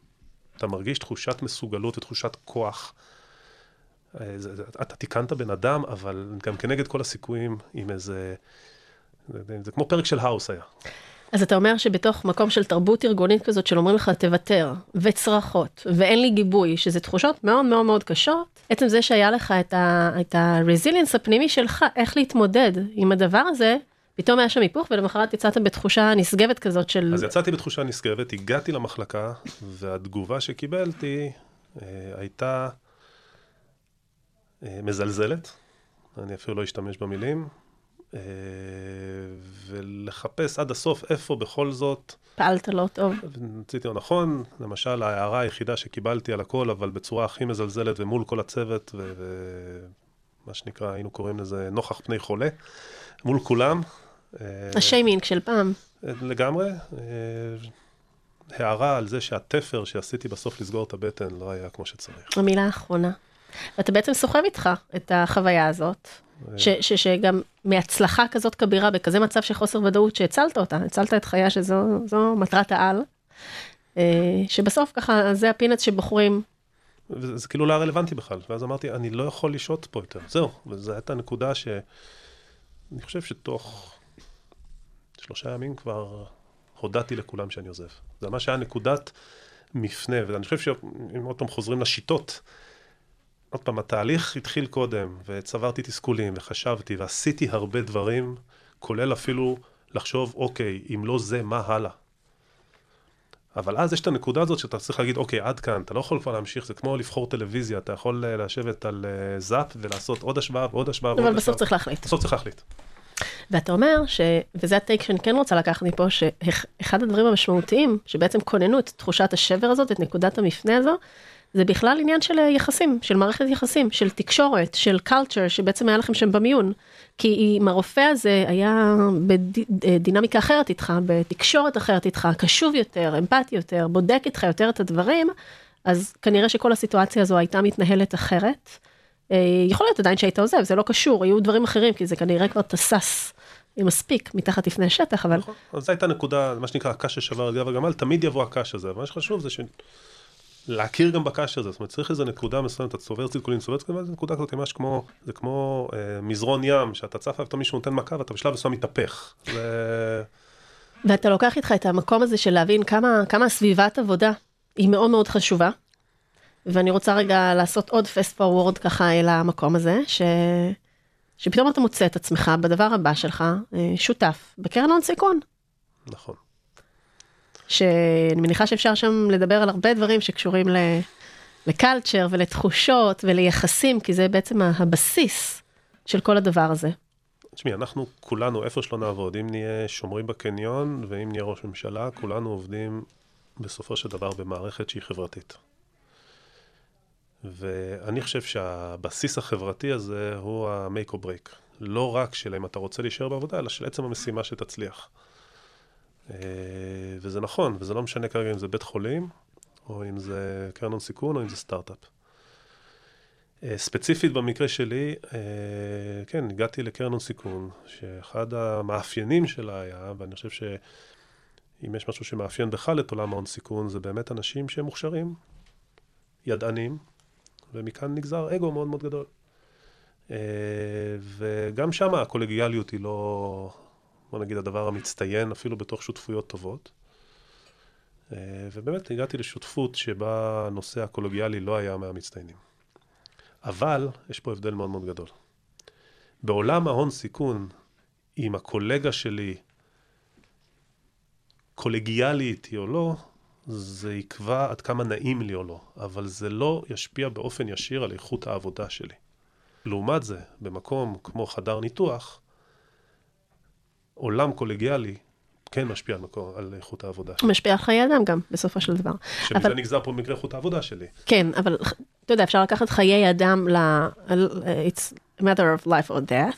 אתה מרגיש תחושת מסוגלות ותחושת כוח. אה, אתה תיקנת בן אדם, אבל גם כנגד כל הסיכויים עם איזה... זה, זה כמו פרק של האוס היה. אז אתה אומר שבתוך מקום של תרבות ארגונית כזאת של אומרים לך תוותר, וצרחות, ואין לי גיבוי, שזה תחושות מאוד מאוד מאוד קשות, עצם זה שהיה לך את ה-resilience הפנימי שלך, איך להתמודד עם הדבר הזה, פתאום היה שם היפוך, ולמחרת יצאת בתחושה נשגבת כזאת של... אז יצאתי בתחושה נשגבת, הגעתי למחלקה, והתגובה שקיבלתי אה, הייתה אה, מזלזלת, אני אפילו לא אשתמש במילים, ולחפש עד הסוף איפה בכל זאת... פעלת לא טוב. רציתי לא נכון, למשל ההערה היחידה שקיבלתי על הכל, אבל בצורה הכי מזלזלת ומול כל הצוות, ומה שנקרא, היינו קוראים לזה נוכח פני חולה, מול כולם. אה, השיימינג של פעם. לגמרי. הערה על זה שהתפר שעשיתי בסוף לסגור את הבטן לא היה כמו שצריך. המילה האחרונה. ואתה בעצם סוחב איתך את החוויה הזאת, ש, ש, שגם מהצלחה כזאת כבירה, בכזה מצב של חוסר ודאות, שהצלת אותה, הצלת את חייה שזו מטרת העל, אה, שבסוף ככה זה הפינץ שבוחרים. וזה זה כאילו לא היה רלוונטי בכלל, ואז אמרתי, אני לא יכול לשהות פה יותר, זהו, וזו הייתה נקודה שאני חושב שתוך שלושה ימים כבר הודעתי לכולם שאני עוזב. זה ממש היה נקודת מפנה, ואני חושב שאם עוד פעם חוזרים לשיטות, עוד פעם, התהליך התחיל קודם, וצברתי תסכולים, וחשבתי, ועשיתי הרבה דברים, כולל אפילו לחשוב, אוקיי, אם לא זה, מה הלאה? אבל אז יש את הנקודה הזאת שאתה צריך להגיד, אוקיי, עד כאן, אתה לא יכול כבר להמשיך, זה כמו לבחור טלוויזיה, אתה יכול אה, לשבת על uh, זאפ ולעשות עוד השוואה ועוד השוואה ועוד השוואה. אבל בסוף צריך להחליט. בסוף צריך להחליט. ואתה אומר, ש... וזה הטייק שאני כן רוצה לקחת מפה, שאחד הדברים המשמעותיים, שבעצם כוננו את תחושת השבר הזאת, את נקודת המפנה הזו, זה בכלל עניין של אה, יחסים, של מערכת יחסים, של תקשורת, של culture, שבעצם היה לכם שם במיון. כי אם הרופא הזה היה בדינמיקה אחרת איתך, בתקשורת אחרת איתך, קשוב יותר, אמפתי יותר, בודק איתך יותר את הדברים, אז כנראה שכל הסיטואציה הזו הייתה מתנהלת אחרת. אה, יכול להיות עדיין שהיית עוזב, זה לא קשור, היו דברים אחרים, כי זה כנראה כבר תסס מספיק מתחת לפני השטח, אבל... נכון, אז זו הייתה נקודה, מה שנקרא הקש ששבר את גב הגמל, תמיד יבוא הקש הזה, אבל מה שחשוב זה ש... להכיר גם בקש הזה, זאת אומרת צריך איזה נקודה מסוימת, אתה צובר ציטקולין, צובר ציטקולין, זו נקודה כזאת ממש כמו, זה כמו אה, מזרון ים, שאתה צף ואתה מישהו נותן מכה ואתה בשלב מסוים מתהפך. ו... ואתה לוקח איתך את המקום הזה של להבין כמה, כמה סביבת עבודה היא מאוד מאוד חשובה. ואני רוצה רגע לעשות עוד fast forward ככה אל המקום הזה, ש... שפתאום אתה מוצא את עצמך בדבר הבא שלך, אה, שותף בקרן הון סיכון. נכון. שאני מניחה שאפשר שם לדבר על הרבה דברים שקשורים לקלצ'ר ולתחושות וליחסים, כי זה בעצם הבסיס של כל הדבר הזה. תשמעי, אנחנו כולנו, איפה שלא נעבוד, אם נהיה שומרים בקניון ואם נהיה ראש ממשלה, כולנו עובדים בסופו של דבר במערכת שהיא חברתית. ואני חושב שהבסיס החברתי הזה הוא ה-make or break. לא רק של אם אתה רוצה להישאר בעבודה, אלא של עצם המשימה שתצליח. אה, וזה נכון, וזה לא משנה כרגע אם זה בית חולים, או אם זה קרן הון סיכון, או אם זה סטארט-אפ. אה, ספציפית במקרה שלי, אה, כן, הגעתי לקרן הון סיכון, שאחד המאפיינים שלה היה, ואני חושב שאם יש משהו שמאפיין בכלל את עולם ההון סיכון, זה באמת אנשים שהם מוכשרים, ידענים, ומכאן נגזר אגו מאוד מאוד גדול. וגם שם הקולגיאליות היא לא, בוא נגיד, הדבר המצטיין אפילו בתוך שותפויות טובות. אה, ובאמת הגעתי לשותפות שבה הנושא הקולוגיאלי לא היה מהמצטיינים. אבל יש פה הבדל מאוד מאוד גדול. בעולם ההון סיכון, אם הקולגה שלי קולגיאלי איתי או לא, זה יקבע עד כמה נעים לי או לא, אבל זה לא ישפיע באופן ישיר על איכות העבודה שלי. לעומת זה, במקום כמו חדר ניתוח, עולם קולגיאלי כן משפיע על, מקור, על איכות העבודה. משפיע על חיי אדם גם, בסופו של דבר. שמזה אבל... נגזר פה מקרה איכות העבודה שלי. כן, אבל אתה יודע, אפשר לקחת חיי אדם ל... It's a matter of life or death,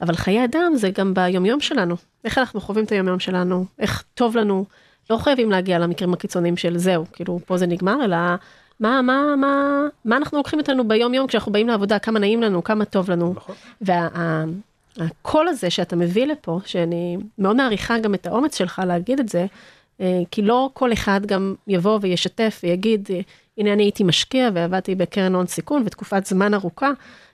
אבל חיי אדם זה גם ביומיום שלנו. איך אנחנו חווים את היומיום שלנו, איך טוב לנו. לא חייבים להגיע למקרים הקיצוניים של זהו, כאילו פה זה נגמר, אלא מה, מה, מה, מה אנחנו לוקחים איתנו ביום יום כשאנחנו באים לעבודה, כמה נעים לנו, כמה טוב לנו. נכון. והקול וה, הזה שאתה מביא לפה, שאני מאוד מעריכה גם את האומץ שלך להגיד את זה, אה, כי לא כל אחד גם יבוא וישתף ויגיד, הנה אני הייתי משקיע ועבדתי בקרן הון סיכון ותקופת זמן ארוכה,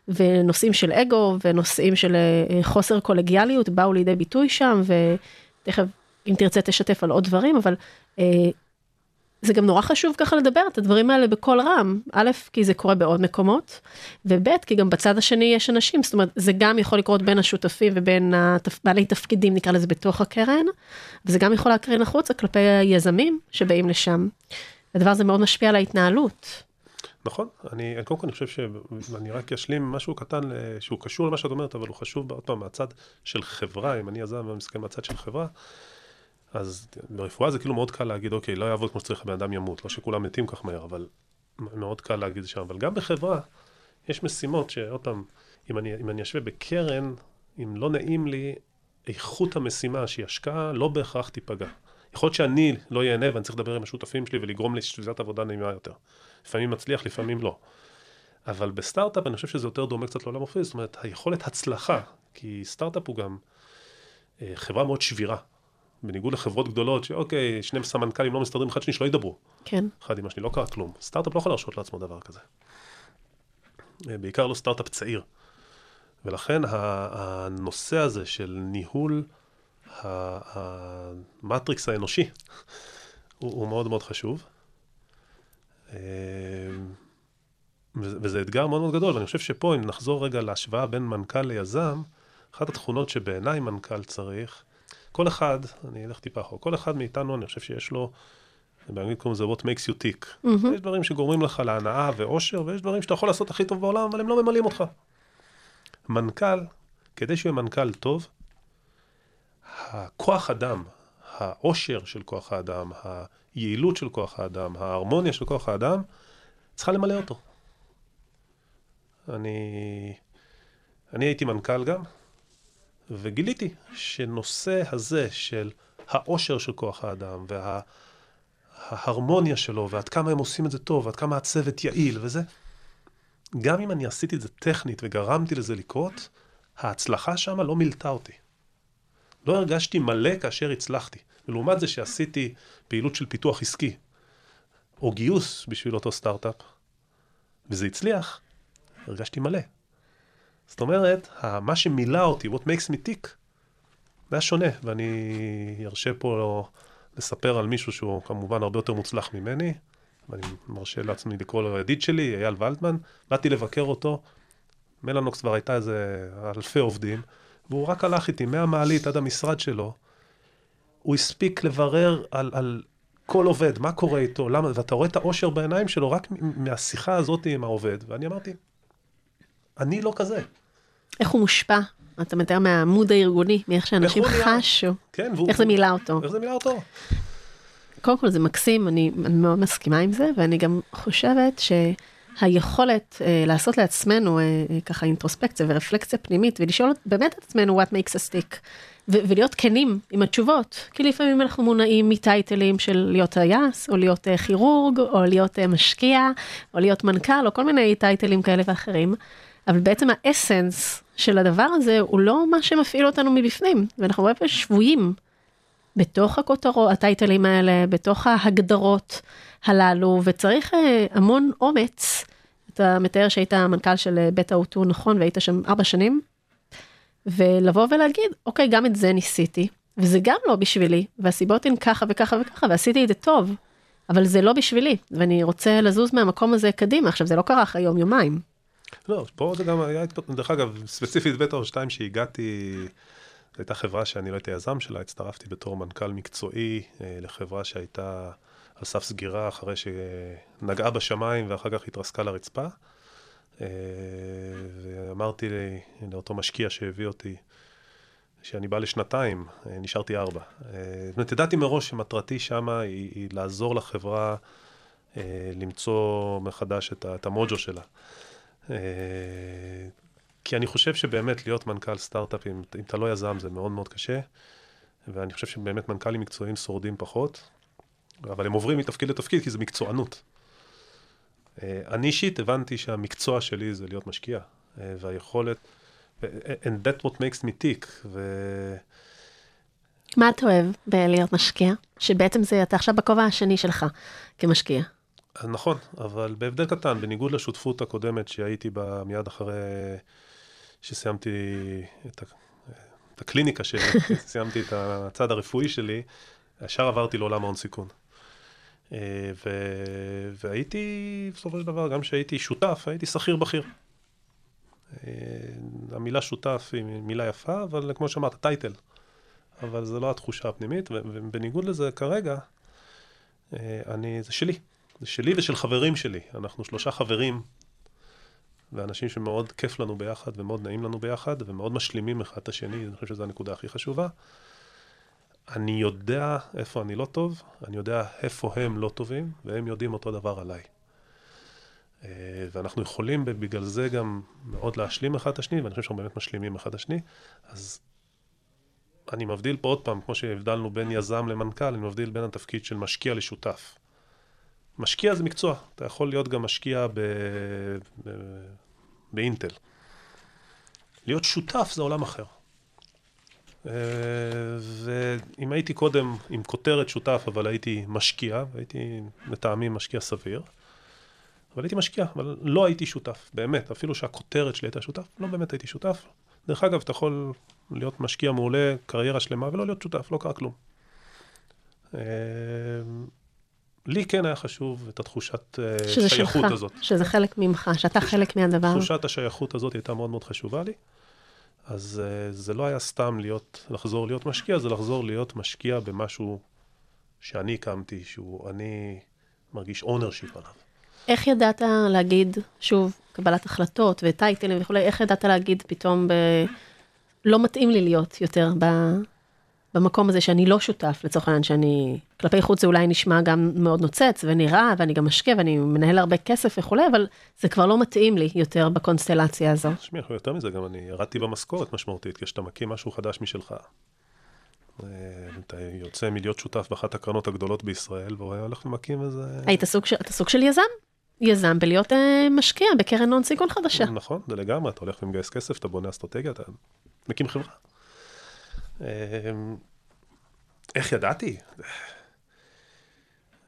ונושאים של אגו ונושאים של אה, חוסר קולגיאליות באו לידי ביטוי שם, ותכף אם תרצה תשתף על עוד דברים, אבל אה, זה גם נורא חשוב ככה לדבר את הדברים האלה בקול רם, א', כי זה קורה בעוד מקומות, וב', כי גם בצד השני יש אנשים, זאת אומרת, זה גם יכול לקרות בין השותפים ובין התפ... בעלי תפקידים, נקרא לזה, בתוך הקרן, וזה גם יכול להקרין החוצה כלפי היזמים שבאים לשם. הדבר הזה מאוד משפיע על ההתנהלות. נכון, אני קודם כל אני חושב שאני רק אשלים משהו קטן שהוא קשור למה שאת אומרת, אבל הוא חשוב עוד פעם מהצד של חברה, אם אני יזם ואני מסתכל מהצד של חברה. אז ברפואה זה כאילו מאוד קל להגיד, אוקיי, לא יעבוד כמו שצריך, הבן אדם ימות, לא שכולם מתים כך מהר, אבל מאוד קל להגיד שם. אבל גם בחברה, יש משימות שעוד פעם, אם אני, אם אני אשווה בקרן, אם לא נעים לי, איכות המשימה שהיא השקעה, לא בהכרח תיפגע. יכול להיות שאני לא ייהנה ואני צריך לדבר עם השותפים שלי ולגרום לסביבת עבודה נעימה יותר. לפעמים מצליח, לפעמים לא. אבל בסטארט-אפ אני חושב שזה יותר דומה קצת לעולם אופי, זאת אומרת, היכולת הצלחה, כי סטארט-אפ הוא גם אה, חברה מאוד שבירה. בניגוד לחברות גדולות, שאוקיי, שני סמנכ"לים לא מסתדרים אחד שני, שלא ידברו. כן. אחד עם השני, לא קרה כלום. סטארט-אפ לא יכול להרשות לעצמו דבר כזה. אה, בעיקר לא סטארט-אפ צעיר. ולכן הנושא הזה של ניהול ה matrix האנושי הוא, הוא מאוד מאוד חשוב. אה, וזה אתגר מאוד מאוד גדול, ואני חושב שפה, אם נחזור רגע להשוואה בין מנכ"ל ליזם, אחת התכונות שבעיניי מנכ"ל צריך, כל אחד, אני אלך טיפה אחורה, כל אחד מאיתנו, אני חושב שיש לו, באנגלית קוראים לזה what makes you tick. Mm-hmm. יש דברים שגורמים לך להנאה ואושר, ויש דברים שאתה יכול לעשות הכי טוב בעולם, אבל הם לא ממלאים אותך. מנכ"ל, כדי שהוא יהיה מנכ"ל טוב, הכוח אדם, העושר של כוח האדם, היעילות של כוח האדם, ההרמוניה של כוח האדם, צריכה למלא אותו. אני, אני הייתי מנכ"ל גם, וגיליתי שנושא הזה של העושר של כוח האדם וההרמוניה שלו ועד כמה הם עושים את זה טוב ועד כמה הצוות יעיל וזה, גם אם אני עשיתי את זה טכנית וגרמתי לזה לקרות, ההצלחה שם לא מילתה אותי. לא הרגשתי מלא כאשר הצלחתי. ולעומת זה שעשיתי פעילות של פיתוח עסקי, או גיוס בשביל אותו סטארט-אפ, וזה הצליח, הרגשתי מלא. זאת אומרת, מה שמילא אותי, what makes me tick, זה היה שונה, ואני ארשה פה לספר על מישהו שהוא כמובן הרבה יותר מוצלח ממני, ואני מרשה לעצמי לקרוא לו ידיד שלי, אייל ולדמן, באתי לבקר אותו, מלאנוקס כבר הייתה איזה אלפי עובדים, והוא רק הלך איתי מהמעלית עד המשרד שלו, הוא הספיק לברר על, על כל עובד, מה קורה איתו, למה, ואתה רואה את האושר בעיניים שלו רק מהשיחה הזאת עם העובד, ואני אמרתי, אני לא כזה. איך הוא מושפע? אתה מתאר מהעמוד הארגוני, מאיך שאנשים חשו. כן, והוא... איך זה מילא אותו. איך זה מילא אותו. קודם כל זה מקסים, אני, מאוד מסכימה עם זה, ואני גם חושבת שהיכולת אה, לעשות לעצמנו אה, אה, ככה אינטרוספקציה ורפלקציה פנימית, ולשאול באמת את עצמנו what makes a stick, ו- ולהיות כנים עם התשובות, כי לפעמים אנחנו מונעים מטייטלים של להיות טייס, או להיות אה, כירורג, או להיות אה, משקיע, או להיות מנכ"ל, או כל מיני טייטלים כאלה ואחרים. אבל בעצם האסנס של הדבר הזה הוא לא מה שמפעיל אותנו מבפנים, ואנחנו הרבה פעמים שבויים בתוך הכותרות, הטייטלים האלה, בתוך ההגדרות הללו, וצריך אה, המון אומץ. אתה מתאר שהיית המנכ"ל של אה, בית האוטו, נכון, והיית שם ארבע שנים, ולבוא ולהגיד, אוקיי, גם את זה ניסיתי, וזה גם לא בשבילי, והסיבות הן ככה וככה וככה, ועשיתי את זה טוב, אבל זה לא בשבילי, ואני רוצה לזוז מהמקום הזה קדימה. עכשיו, זה לא קרה אחרי יום-יומיים. לא, פה זה גם היה דרך אגב, ספציפית בית אור 2 שהגעתי, זו הייתה חברה שאני לא הייתי יזם שלה, הצטרפתי בתור מנכ"ל מקצועי אה, לחברה שהייתה על סף סגירה אחרי שנגעה בשמיים ואחר כך התרסקה לרצפה. אה, ואמרתי לאותו משקיע שהביא אותי, שאני בא לשנתיים, אה, נשארתי ארבע. זאת אומרת, ידעתי מראש שמטרתי שמה היא, היא לעזור לחברה למצוא מחדש את המוג'ו שלה. כי אני חושב שבאמת להיות מנכ"ל סטארט-אפ, אם, אם אתה לא יזם, זה מאוד מאוד קשה, ואני חושב שבאמת מנכ"לים מקצועיים שורדים פחות, אבל הם עוברים מתפקיד לתפקיד כי זה מקצוענות. אני אישית הבנתי שהמקצוע שלי זה להיות משקיע, והיכולת... and that what makes me tick. ו... מה אתה אוהב בלהיות משקיע? שבעצם זה, אתה עכשיו בכובע השני שלך כמשקיע. נכון, אבל בהבדל קטן, בניגוד לשותפות הקודמת שהייתי בה מיד אחרי שסיימתי את, ה... את הקליניקה שלי, סיימתי את הצד הרפואי שלי, ישר עברתי לעולם ההון סיכון. אה, ו... והייתי, בסופו של דבר, גם כשהייתי שותף, הייתי שכיר בכיר. אה, המילה שותף היא מילה יפה, אבל כמו שאמרת, טייטל. אבל זו לא התחושה הפנימית, ובניגוד לזה כרגע, אה, אני, זה שלי. זה שלי ושל חברים שלי. אנחנו שלושה חברים, ואנשים שמאוד כיף לנו ביחד, ומאוד נעים לנו ביחד, ומאוד משלימים אחד את השני, אני חושב שזו הנקודה הכי חשובה. אני יודע איפה אני לא טוב, אני יודע איפה הם לא טובים, והם יודעים אותו דבר עליי. אה, ואנחנו יכולים בגלל זה גם מאוד להשלים אחד את השני, ואני חושב שאנחנו באמת משלימים אחד את השני. אז אני מבדיל פה עוד פעם, כמו שהבדלנו בין יזם למנכ"ל, אני מבדיל בין התפקיד של משקיע לשותף. משקיע זה מקצוע, אתה יכול להיות גם משקיע ב... ב... באינטל. להיות שותף זה עולם אחר. אה, ואם הייתי קודם עם כותרת שותף, אבל הייתי משקיע, והייתי לטעמי משקיע סביר, אבל הייתי משקיע, אבל לא הייתי שותף, באמת, אפילו שהכותרת שלי הייתה שותף, לא באמת הייתי שותף. דרך אגב, אתה יכול להיות משקיע מעולה, קריירה שלמה, ולא להיות שותף, לא קרה כלום. לי כן היה חשוב את התחושת אה, שזה שייכות שלך, הזאת. שזה חלק ממך, שאתה תחוש... חלק מהדבר. תחושת השייכות הזאת הייתה מאוד מאוד חשובה לי. אז אה, זה לא היה סתם להיות, לחזור להיות משקיע, זה לחזור להיות משקיע במשהו שאני הקמתי, שהוא, אני מרגיש ownership עליו. איך ידעת להגיד, שוב, קבלת החלטות וטייטלים וכולי, איך ידעת להגיד פתאום ב... לא מתאים לי להיות יותר ב... במקום הזה שאני לא שותף, לצורך העניין שאני, כלפי חוץ זה אולי נשמע גם מאוד נוצץ ונראה, ואני גם משקיע ואני מנהל הרבה כסף וכולי, אבל זה כבר לא מתאים לי יותר בקונסטלציה הזו. תשמעי, יותר מזה, גם אני ירדתי במשכורת משמעותית, כשאתה מקים משהו חדש משלך. אה, אתה יוצא מלהיות שותף באחת הקרנות הגדולות בישראל, והולך ומקים איזה... היית סוג של, אתה סוג של יזם? יזם בלהיות אה, משקיע בקרן הון סיכון חדשה. נכון, זה לגמרי, אתה הולך ומגייס כסף, אתה בונה אסטרטגיה, אתה מקים חברה. אה, איך ידעתי?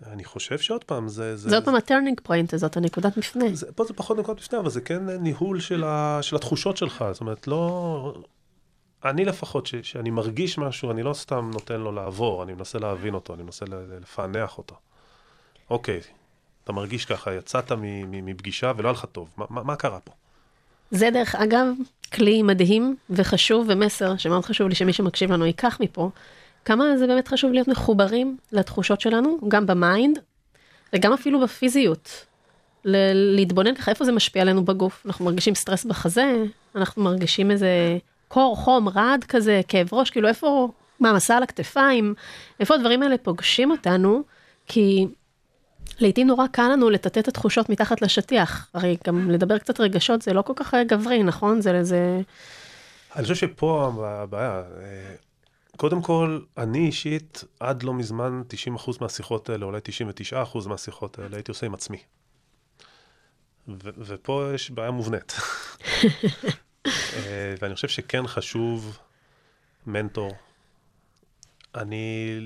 אני חושב שעוד פעם, זה... זה עוד פעם ה turning point הזאת, הנקודת מפנה. זה, פה זה פחות נקודת מפנה, אבל זה כן ניהול של, ה, של התחושות שלך. זאת אומרת, לא... אני לפחות, ש, שאני מרגיש משהו, אני לא סתם נותן לו לעבור, אני מנסה להבין אותו, אני מנסה לפענח אותו. אוקיי, אתה מרגיש ככה, יצאת מפגישה ולא היה לך טוב, מה, מה, מה קרה פה? זה דרך אגב כלי מדהים וחשוב ומסר שמאוד חשוב לי שמי שמקשיב לנו ייקח מפה, כמה זה באמת חשוב להיות מחוברים לתחושות שלנו, גם ב mind וגם אפילו בפיזיות. ל- להתבונן ככה איפה זה משפיע עלינו בגוף, אנחנו מרגישים סטרס בחזה, אנחנו מרגישים איזה קור, חום, רעד כזה, כאב ראש, כאילו איפה, מעמסה על הכתפיים, איפה הדברים האלה פוגשים אותנו, כי לעתים נורא קל לנו לטאטא את התחושות מתחת לשטיח. הרי גם לדבר קצת רגשות זה לא כל כך גברי, נכון? זה לזה... אני חושב שפה הבעיה. אה, קודם כל, אני אישית, עד לא מזמן, 90% מהשיחות האלה, אולי 99% מהשיחות האלה, הייתי עושה עם עצמי. ו- ופה יש בעיה מובנית. אה, ואני חושב שכן חשוב מנטור. אני...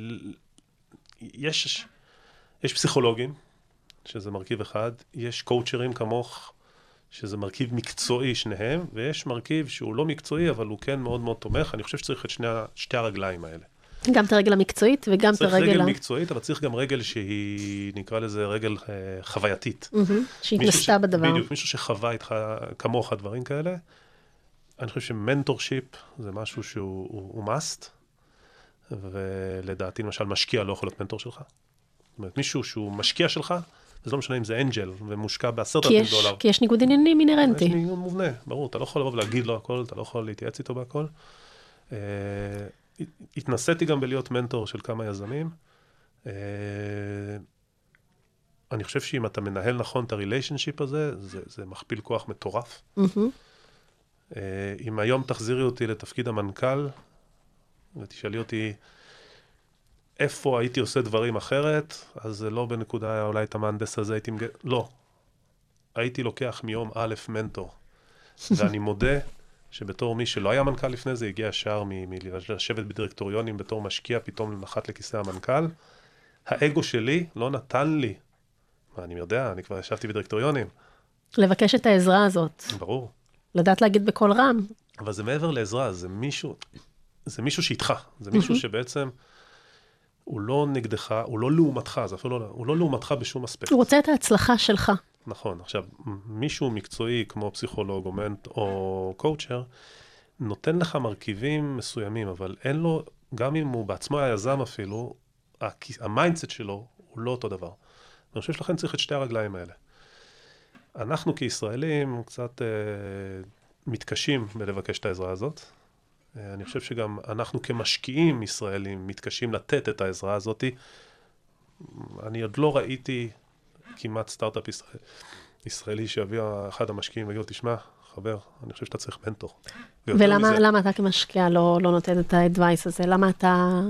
יש... יש פסיכולוגים, שזה מרכיב אחד, יש קואוצ'רים כמוך, שזה מרכיב מקצועי שניהם, ויש מרכיב שהוא לא מקצועי, אבל הוא כן מאוד מאוד תומך. אני חושב שצריך את שני, שתי הרגליים האלה. גם את הרגל המקצועית וגם את הרגל... צריך רגל מקצועית, אבל צריך גם רגל שהיא, נקרא לזה רגל אה, חווייתית. שהתנסתה בדבר. בדיוק, מישהו שחווה איתך, כמוך, דברים כאלה. אני חושב ש mentorship זה משהו שהוא הוא, הוא must, ולדעתי למשל משקיע לא יכול להיות מנטור שלך. זאת אומרת, מישהו שהוא משקיע שלך, זה לא משנה אם זה angel ומושקע בעשרת אלפים דולר. כי יש ניגוד עניינים אינהרנטי. יש ניגוד מובנה, ברור, אתה לא יכול לבוא ולהגיד לו הכל, אתה לא יכול להתייעץ איתו בהכל. אה, התנסיתי גם בלהיות מנטור של כמה יזמים. אה, אני חושב שאם אתה מנהל נכון את ה relationship הזה, זה, זה מכפיל כוח מטורף. Mm-hmm. אם היום תחזירי אותי לתפקיד המנכ"ל, ותשאלי אותי איפה הייתי עושה דברים אחרת, אז זה לא בנקודה, אולי את המהנדס הזה הייתי מג... לא. הייתי לוקח מיום א' מנטור. ואני מודה שבתור מי שלא היה מנכ"ל לפני זה, הגיע ישר מלשבת בדירקטוריונים בתור משקיע, פתאום נחת לכיסא המנכ"ל. האגו שלי לא נתן לי, מה אני יודע, אני כבר ישבתי בדירקטוריונים. לבקש את העזרה הזאת. ברור. לדעת להגיד בקול רם. אבל זה מעבר לעזרה, זה מישהו, זה מישהו שאיתך, זה מישהו שבעצם... הוא לא נגדך, הוא לא לעומתך, זה אפילו לא, הוא לא לעומתך בשום אספקט. הוא רוצה את ההצלחה שלך. נכון. עכשיו, מישהו מקצועי כמו פסיכולוג או מנט או coacher, נותן לך מרכיבים מסוימים, אבל אין לו, גם אם הוא בעצמו היה יזם אפילו, ה mindset שלו הוא לא אותו דבר. אני חושב שלכן צריך את שתי הרגליים האלה. אנחנו כישראלים קצת אה, מתקשים בלבקש את העזרה הזאת. אה, אני חושב שגם אנחנו כמשקיעים ישראלים מתקשים לתת את העזרה הזאת. אני עוד לא ראיתי כמעט סטארט-אפ ישראל, ישראלי שיביא אחד המשקיעים ויגיד לו, תשמע, חבר, אני חושב שאתה צריך מנטור. ולמה אתה כמשקיע לא, לא נותן את האדווייס הזה? למה אתה,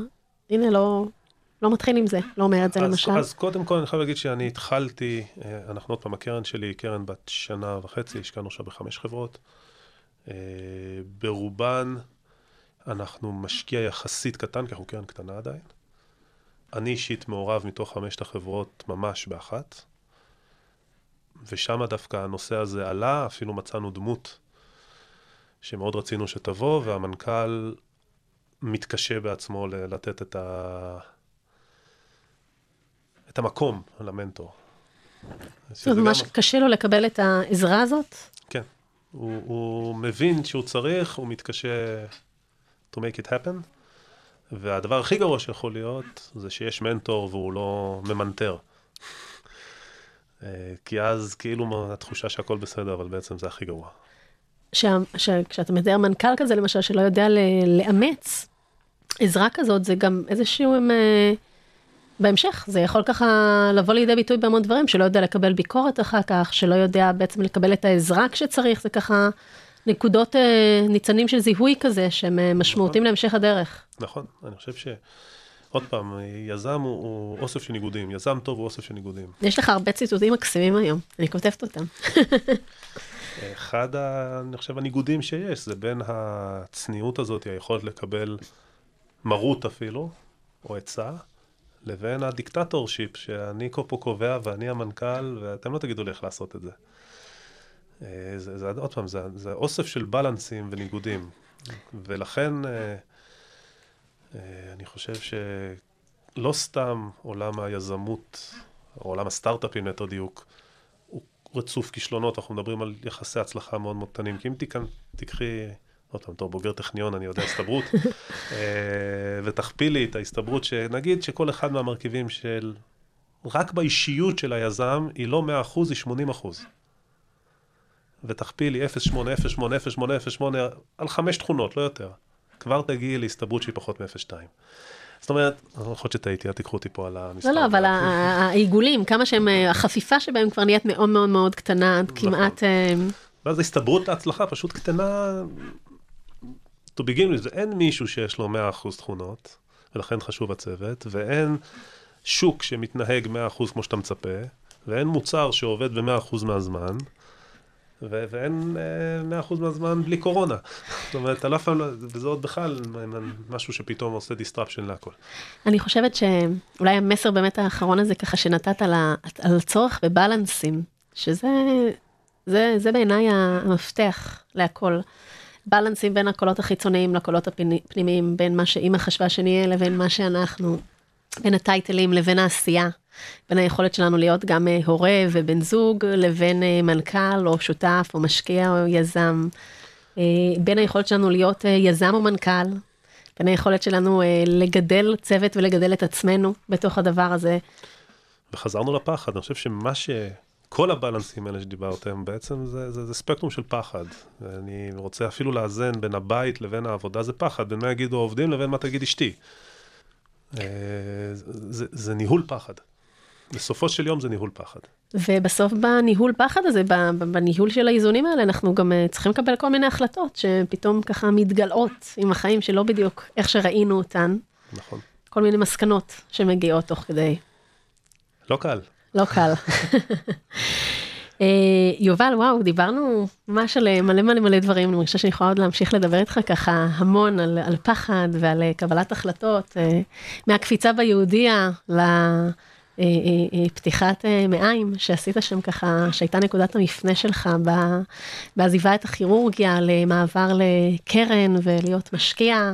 הנה, לא, לא מתחיל עם זה, לא אומר את זה אז, למשל? אז קודם כל אני חייב להגיד שאני התחלתי, אה, אנחנו עוד פעם, הקרן שלי היא קרן בת שנה וחצי, השקענו עכשיו בחמש חברות. אה, ברובן אנחנו משקיע יחסית קטן, כי אנחנו קרן קטנה עדיין. אני אישית מעורב מתוך חמשת החברות ממש באחת. ושם דווקא הנושא הזה עלה, אפילו מצאנו דמות שמאוד רצינו שתבוא, והמנכ"ל מתקשה בעצמו לתת את, ה... את המקום למנטור. זאת ממש גם... קשה לו לקבל את העזרה הזאת? כן. הוא, הוא מבין שהוא צריך, הוא מתקשה to make it happen, והדבר הכי גרוע שיכול להיות, זה שיש מנטור והוא לא ממנטר. אה, כי אז כאילו התחושה שהכל בסדר, אבל בעצם זה הכי גרוע. כשאתה מתאר מנכ"ל כזה, למשל, שלא יודע לאמץ עזרה כזאת, זה גם איזשהו... הם, אה, בהמשך, זה יכול ככה לבוא לידי ביטוי בהמון דברים, שלא יודע לקבל ביקורת אחר כך, שלא יודע בעצם לקבל את העזרה כשצריך, זה ככה נקודות, אה, ניצנים של זיהוי כזה, שהם משמעותיים נכון. להמשך הדרך. נכון, אני חושב ש... עוד פעם, יזם הוא, הוא אוסף של ניגודים, יזם טוב הוא אוסף של ניגודים. יש לך הרבה ציטוטים מקסימים היום, אני כותבת אותם. אחד, ה, אני חושב, הניגודים שיש, זה בין הצניעות הזאת, היכולת לקבל מרות אפילו, או עצה, לבין הדיקטטור שיפ, שאני פה קובע ואני המנכ"ל, ואתם לא תגידו לי איך לעשות את זה. אה, זה, זה עוד פעם, זה, זה אוסף של בלנסים וניגודים, ולכן... אה, אה, אני חושב שלא סתם עולם היזמות, או עולם הסטארט-אפים ליתר דיוק, הוא רצוף כישלונות, אנחנו מדברים על יחסי הצלחה מאוד מאוד קטנים, כי אם תיקן, תיקחי, עוד פעם, בתור בוגר טכניון, אני יודע הסתברות, ותכפילי את ההסתברות, שנגיד שכל אחד מהמרכיבים של, רק באישיות של היזם, היא לא 100%, היא 80%. ותכפילי 0.8, 0.8, 0.8, 0.8, על חמש תכונות, לא יותר. כבר תגיעי להסתברות שהיא פחות מ-0.2. זאת אומרת, לא חושב שטעיתי, אל תיקחו אותי פה על המספר. לא, לא, אבל העיגולים, כמה שהם, אה, החפיפה שבהם כבר נהיית מאוד מאוד מאוד קטנה, נכון. כמעט... אה, ואז ההסתברות להצלחה פשוט קטנה, to begin with, אין מישהו שיש לו 100% תכונות, ולכן חשוב הצוות, ואין שוק שמתנהג 100% כמו שאתה מצפה, ואין מוצר שעובד ב-100% מהזמן. ו- ואין uh, 100% מהזמן בלי קורונה. זאת אומרת, אתה לא אף פעם, וזה עוד בכלל משהו שפתאום עושה disruption להכל. אני חושבת שאולי המסר באמת האחרון הזה ככה שנתת על, ה- על הצורך בבלנסים, שזה זה, זה בעיניי המפתח להכל. בלנסים בין הקולות החיצוניים לקולות הפנימיים, בין מה שאימא חשבה שנהיה לבין מה שאנחנו, בין הטייטלים לבין העשייה. בין היכולת שלנו להיות גם אה, הורה ובן זוג, לבין אה, מנכ"ל או שותף או משקיע או יזם. אה, בין היכולת שלנו להיות יזם או מנכ"ל, בין היכולת שלנו לגדל צוות ולגדל את עצמנו בתוך הדבר הזה. וחזרנו לפחד, אני חושב שמה כל הבלנסים האלה שדיברתם, בעצם זה, זה, זה ספקטרום של פחד. אני רוצה אפילו לאזן בין הבית לבין העבודה, זה פחד, בין מה יגידו העובדים לבין מה תגיד אשתי. אה, זה, זה ניהול פחד. בסופו של יום זה ניהול פחד. ובסוף בניהול פחד הזה, בניהול של האיזונים האלה, אנחנו גם אה, צריכים לקבל כל מיני החלטות שפתאום ככה מתגלעות עם החיים שלא בדיוק איך שראינו אותן. נכון. כל מיני מסקנות שמגיעות תוך כדי. לא קל. לא קל. אה, יובל, וואו, דיברנו ממש על אה, מלא מלא מלא דברים, אני חושבת שאני יכולה עוד להמשיך לדבר איתך ככה המון על, על פחד ועל קבלת החלטות, מהקפיצה ביהודיה לפתיחת מעיים שעשית שם ככה, שהייתה נקודת המפנה שלך בעזיבה את הכירורגיה למעבר לקרן ולהיות משקיע.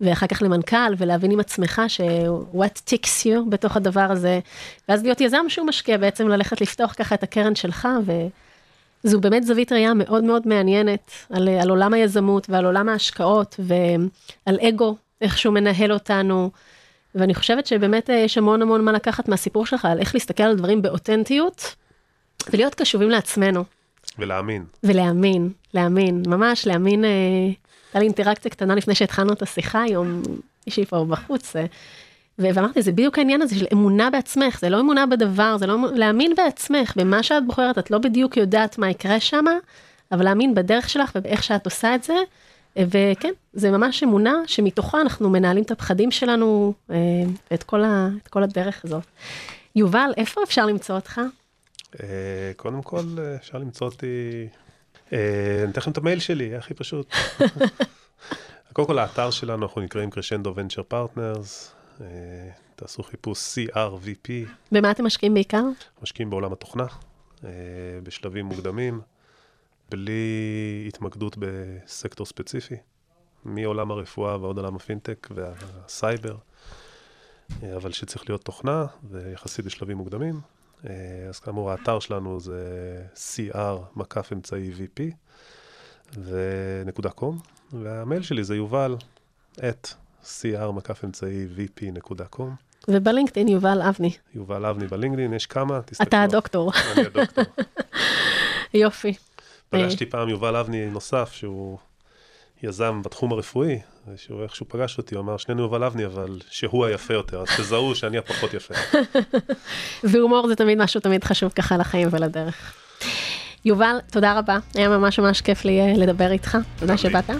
ואחר כך למנכ"ל, ולהבין עם עצמך ש-what ticks you בתוך הדבר הזה, ואז להיות יזם שהוא משקיע בעצם ללכת לפתוח ככה את הקרן שלך, וזו באמת זווית ראייה מאוד מאוד מעניינת על, על עולם היזמות ועל עולם ההשקעות ועל אגו, איך שהוא מנהל אותנו. ואני חושבת שבאמת יש המון המון מה לקחת מהסיפור שלך, על איך להסתכל על דברים באותנטיות, ולהיות קשובים לעצמנו. ולהאמין. ולהאמין, להאמין, ממש להאמין אה, הייתה לי אינטראקציה קטנה לפני שהתחלנו את השיחה היום, מישהי פה בחוץ, אה, ואמרתי, זה בדיוק העניין הזה של אמונה בעצמך, זה לא אמונה בדבר, זה לא להאמין בעצמך, במה שאת בוחרת, את לא בדיוק יודעת מה יקרה שם, אבל להאמין בדרך שלך ובאיך שאת עושה את זה, אה, וכן, זה ממש אמונה שמתוכה אנחנו מנהלים את הפחדים שלנו, אה, את כל, ה, את כל הדרך הזאת. יובל, איפה אפשר למצוא אותך? קודם כל, אפשר למצוא אותי אני אתן לכם את המייל שלי, הכי פשוט. קודם כל, האתר שלנו, אנחנו נקראים Crescendo Venture Partners. תעשו חיפוש CRVP. במה אתם משקיעים בעיקר? משקיעים בעולם התוכנה, אה, בשלבים מוקדמים, בלי התמקדות בסקטור ספציפי, מעולם הרפואה ועוד עולם הפינטק והסייבר, אה, אבל שצריך להיות תוכנה, ויחסית בשלבים מוקדמים. אה, אז כאמור, האתר שלנו זה cr מקף אמצעי vp ונקודה קום, והמייל שלי זה יובל את cr מקף אמצעי vp.com. ובלינקדאין יובל אבני. יובל אבני בלינקדאין, יש כמה, תסתכלו. אתה הדוקטור. אני הדוקטור. יופי. פגשתי פעם יובל אבני נוסף, שהוא יזם בתחום הרפואי, שהוא איכשהו פגש אותי, הוא אמר, שנינו יובל אבני, אבל שהוא היפה יותר, אז תזהו שאני הפחות יפה. והומור זה תמיד משהו תמיד חשוב ככה לחיים ולדרך. יובל, תודה רבה, היה ממש ממש כיף לי אה, לדבר איתך, תודה שבאת.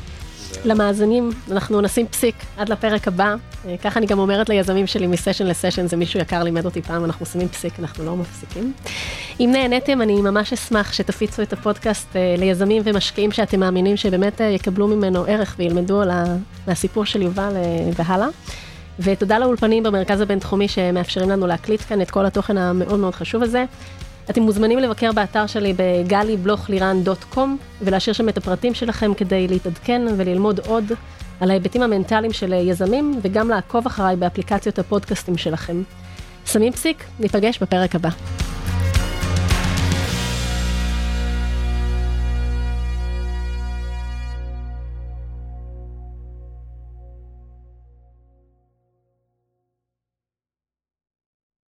למאזינים, אנחנו נשים פסיק עד לפרק הבא. אה, ככה אני גם אומרת ליזמים שלי מסשן לסשן, זה מישהו יקר לימד אותי פעם, אנחנו שמים פסיק, אנחנו לא מפסיקים. אם נהניתם, אני ממש אשמח שתפיצו את הפודקאסט אה, ליזמים ומשקיעים שאתם מאמינים שבאמת אה, יקבלו ממנו ערך וילמדו על ה... מהסיפור של יובל והלאה. ותודה לאולפנים במרכז הבינתחומי שמאפשרים לנו להקליט כאן את כל התוכן המאוד מאוד חשוב הזה. אתם מוזמנים לבקר באתר שלי בגלי-בלוך-לירן.קום ולהשאיר שם את הפרטים שלכם כדי להתעדכן וללמוד עוד על ההיבטים המנטליים של יזמים וגם לעקוב אחריי באפליקציות הפודקאסטים שלכם. שמים פסיק, ניפגש בפרק הבא.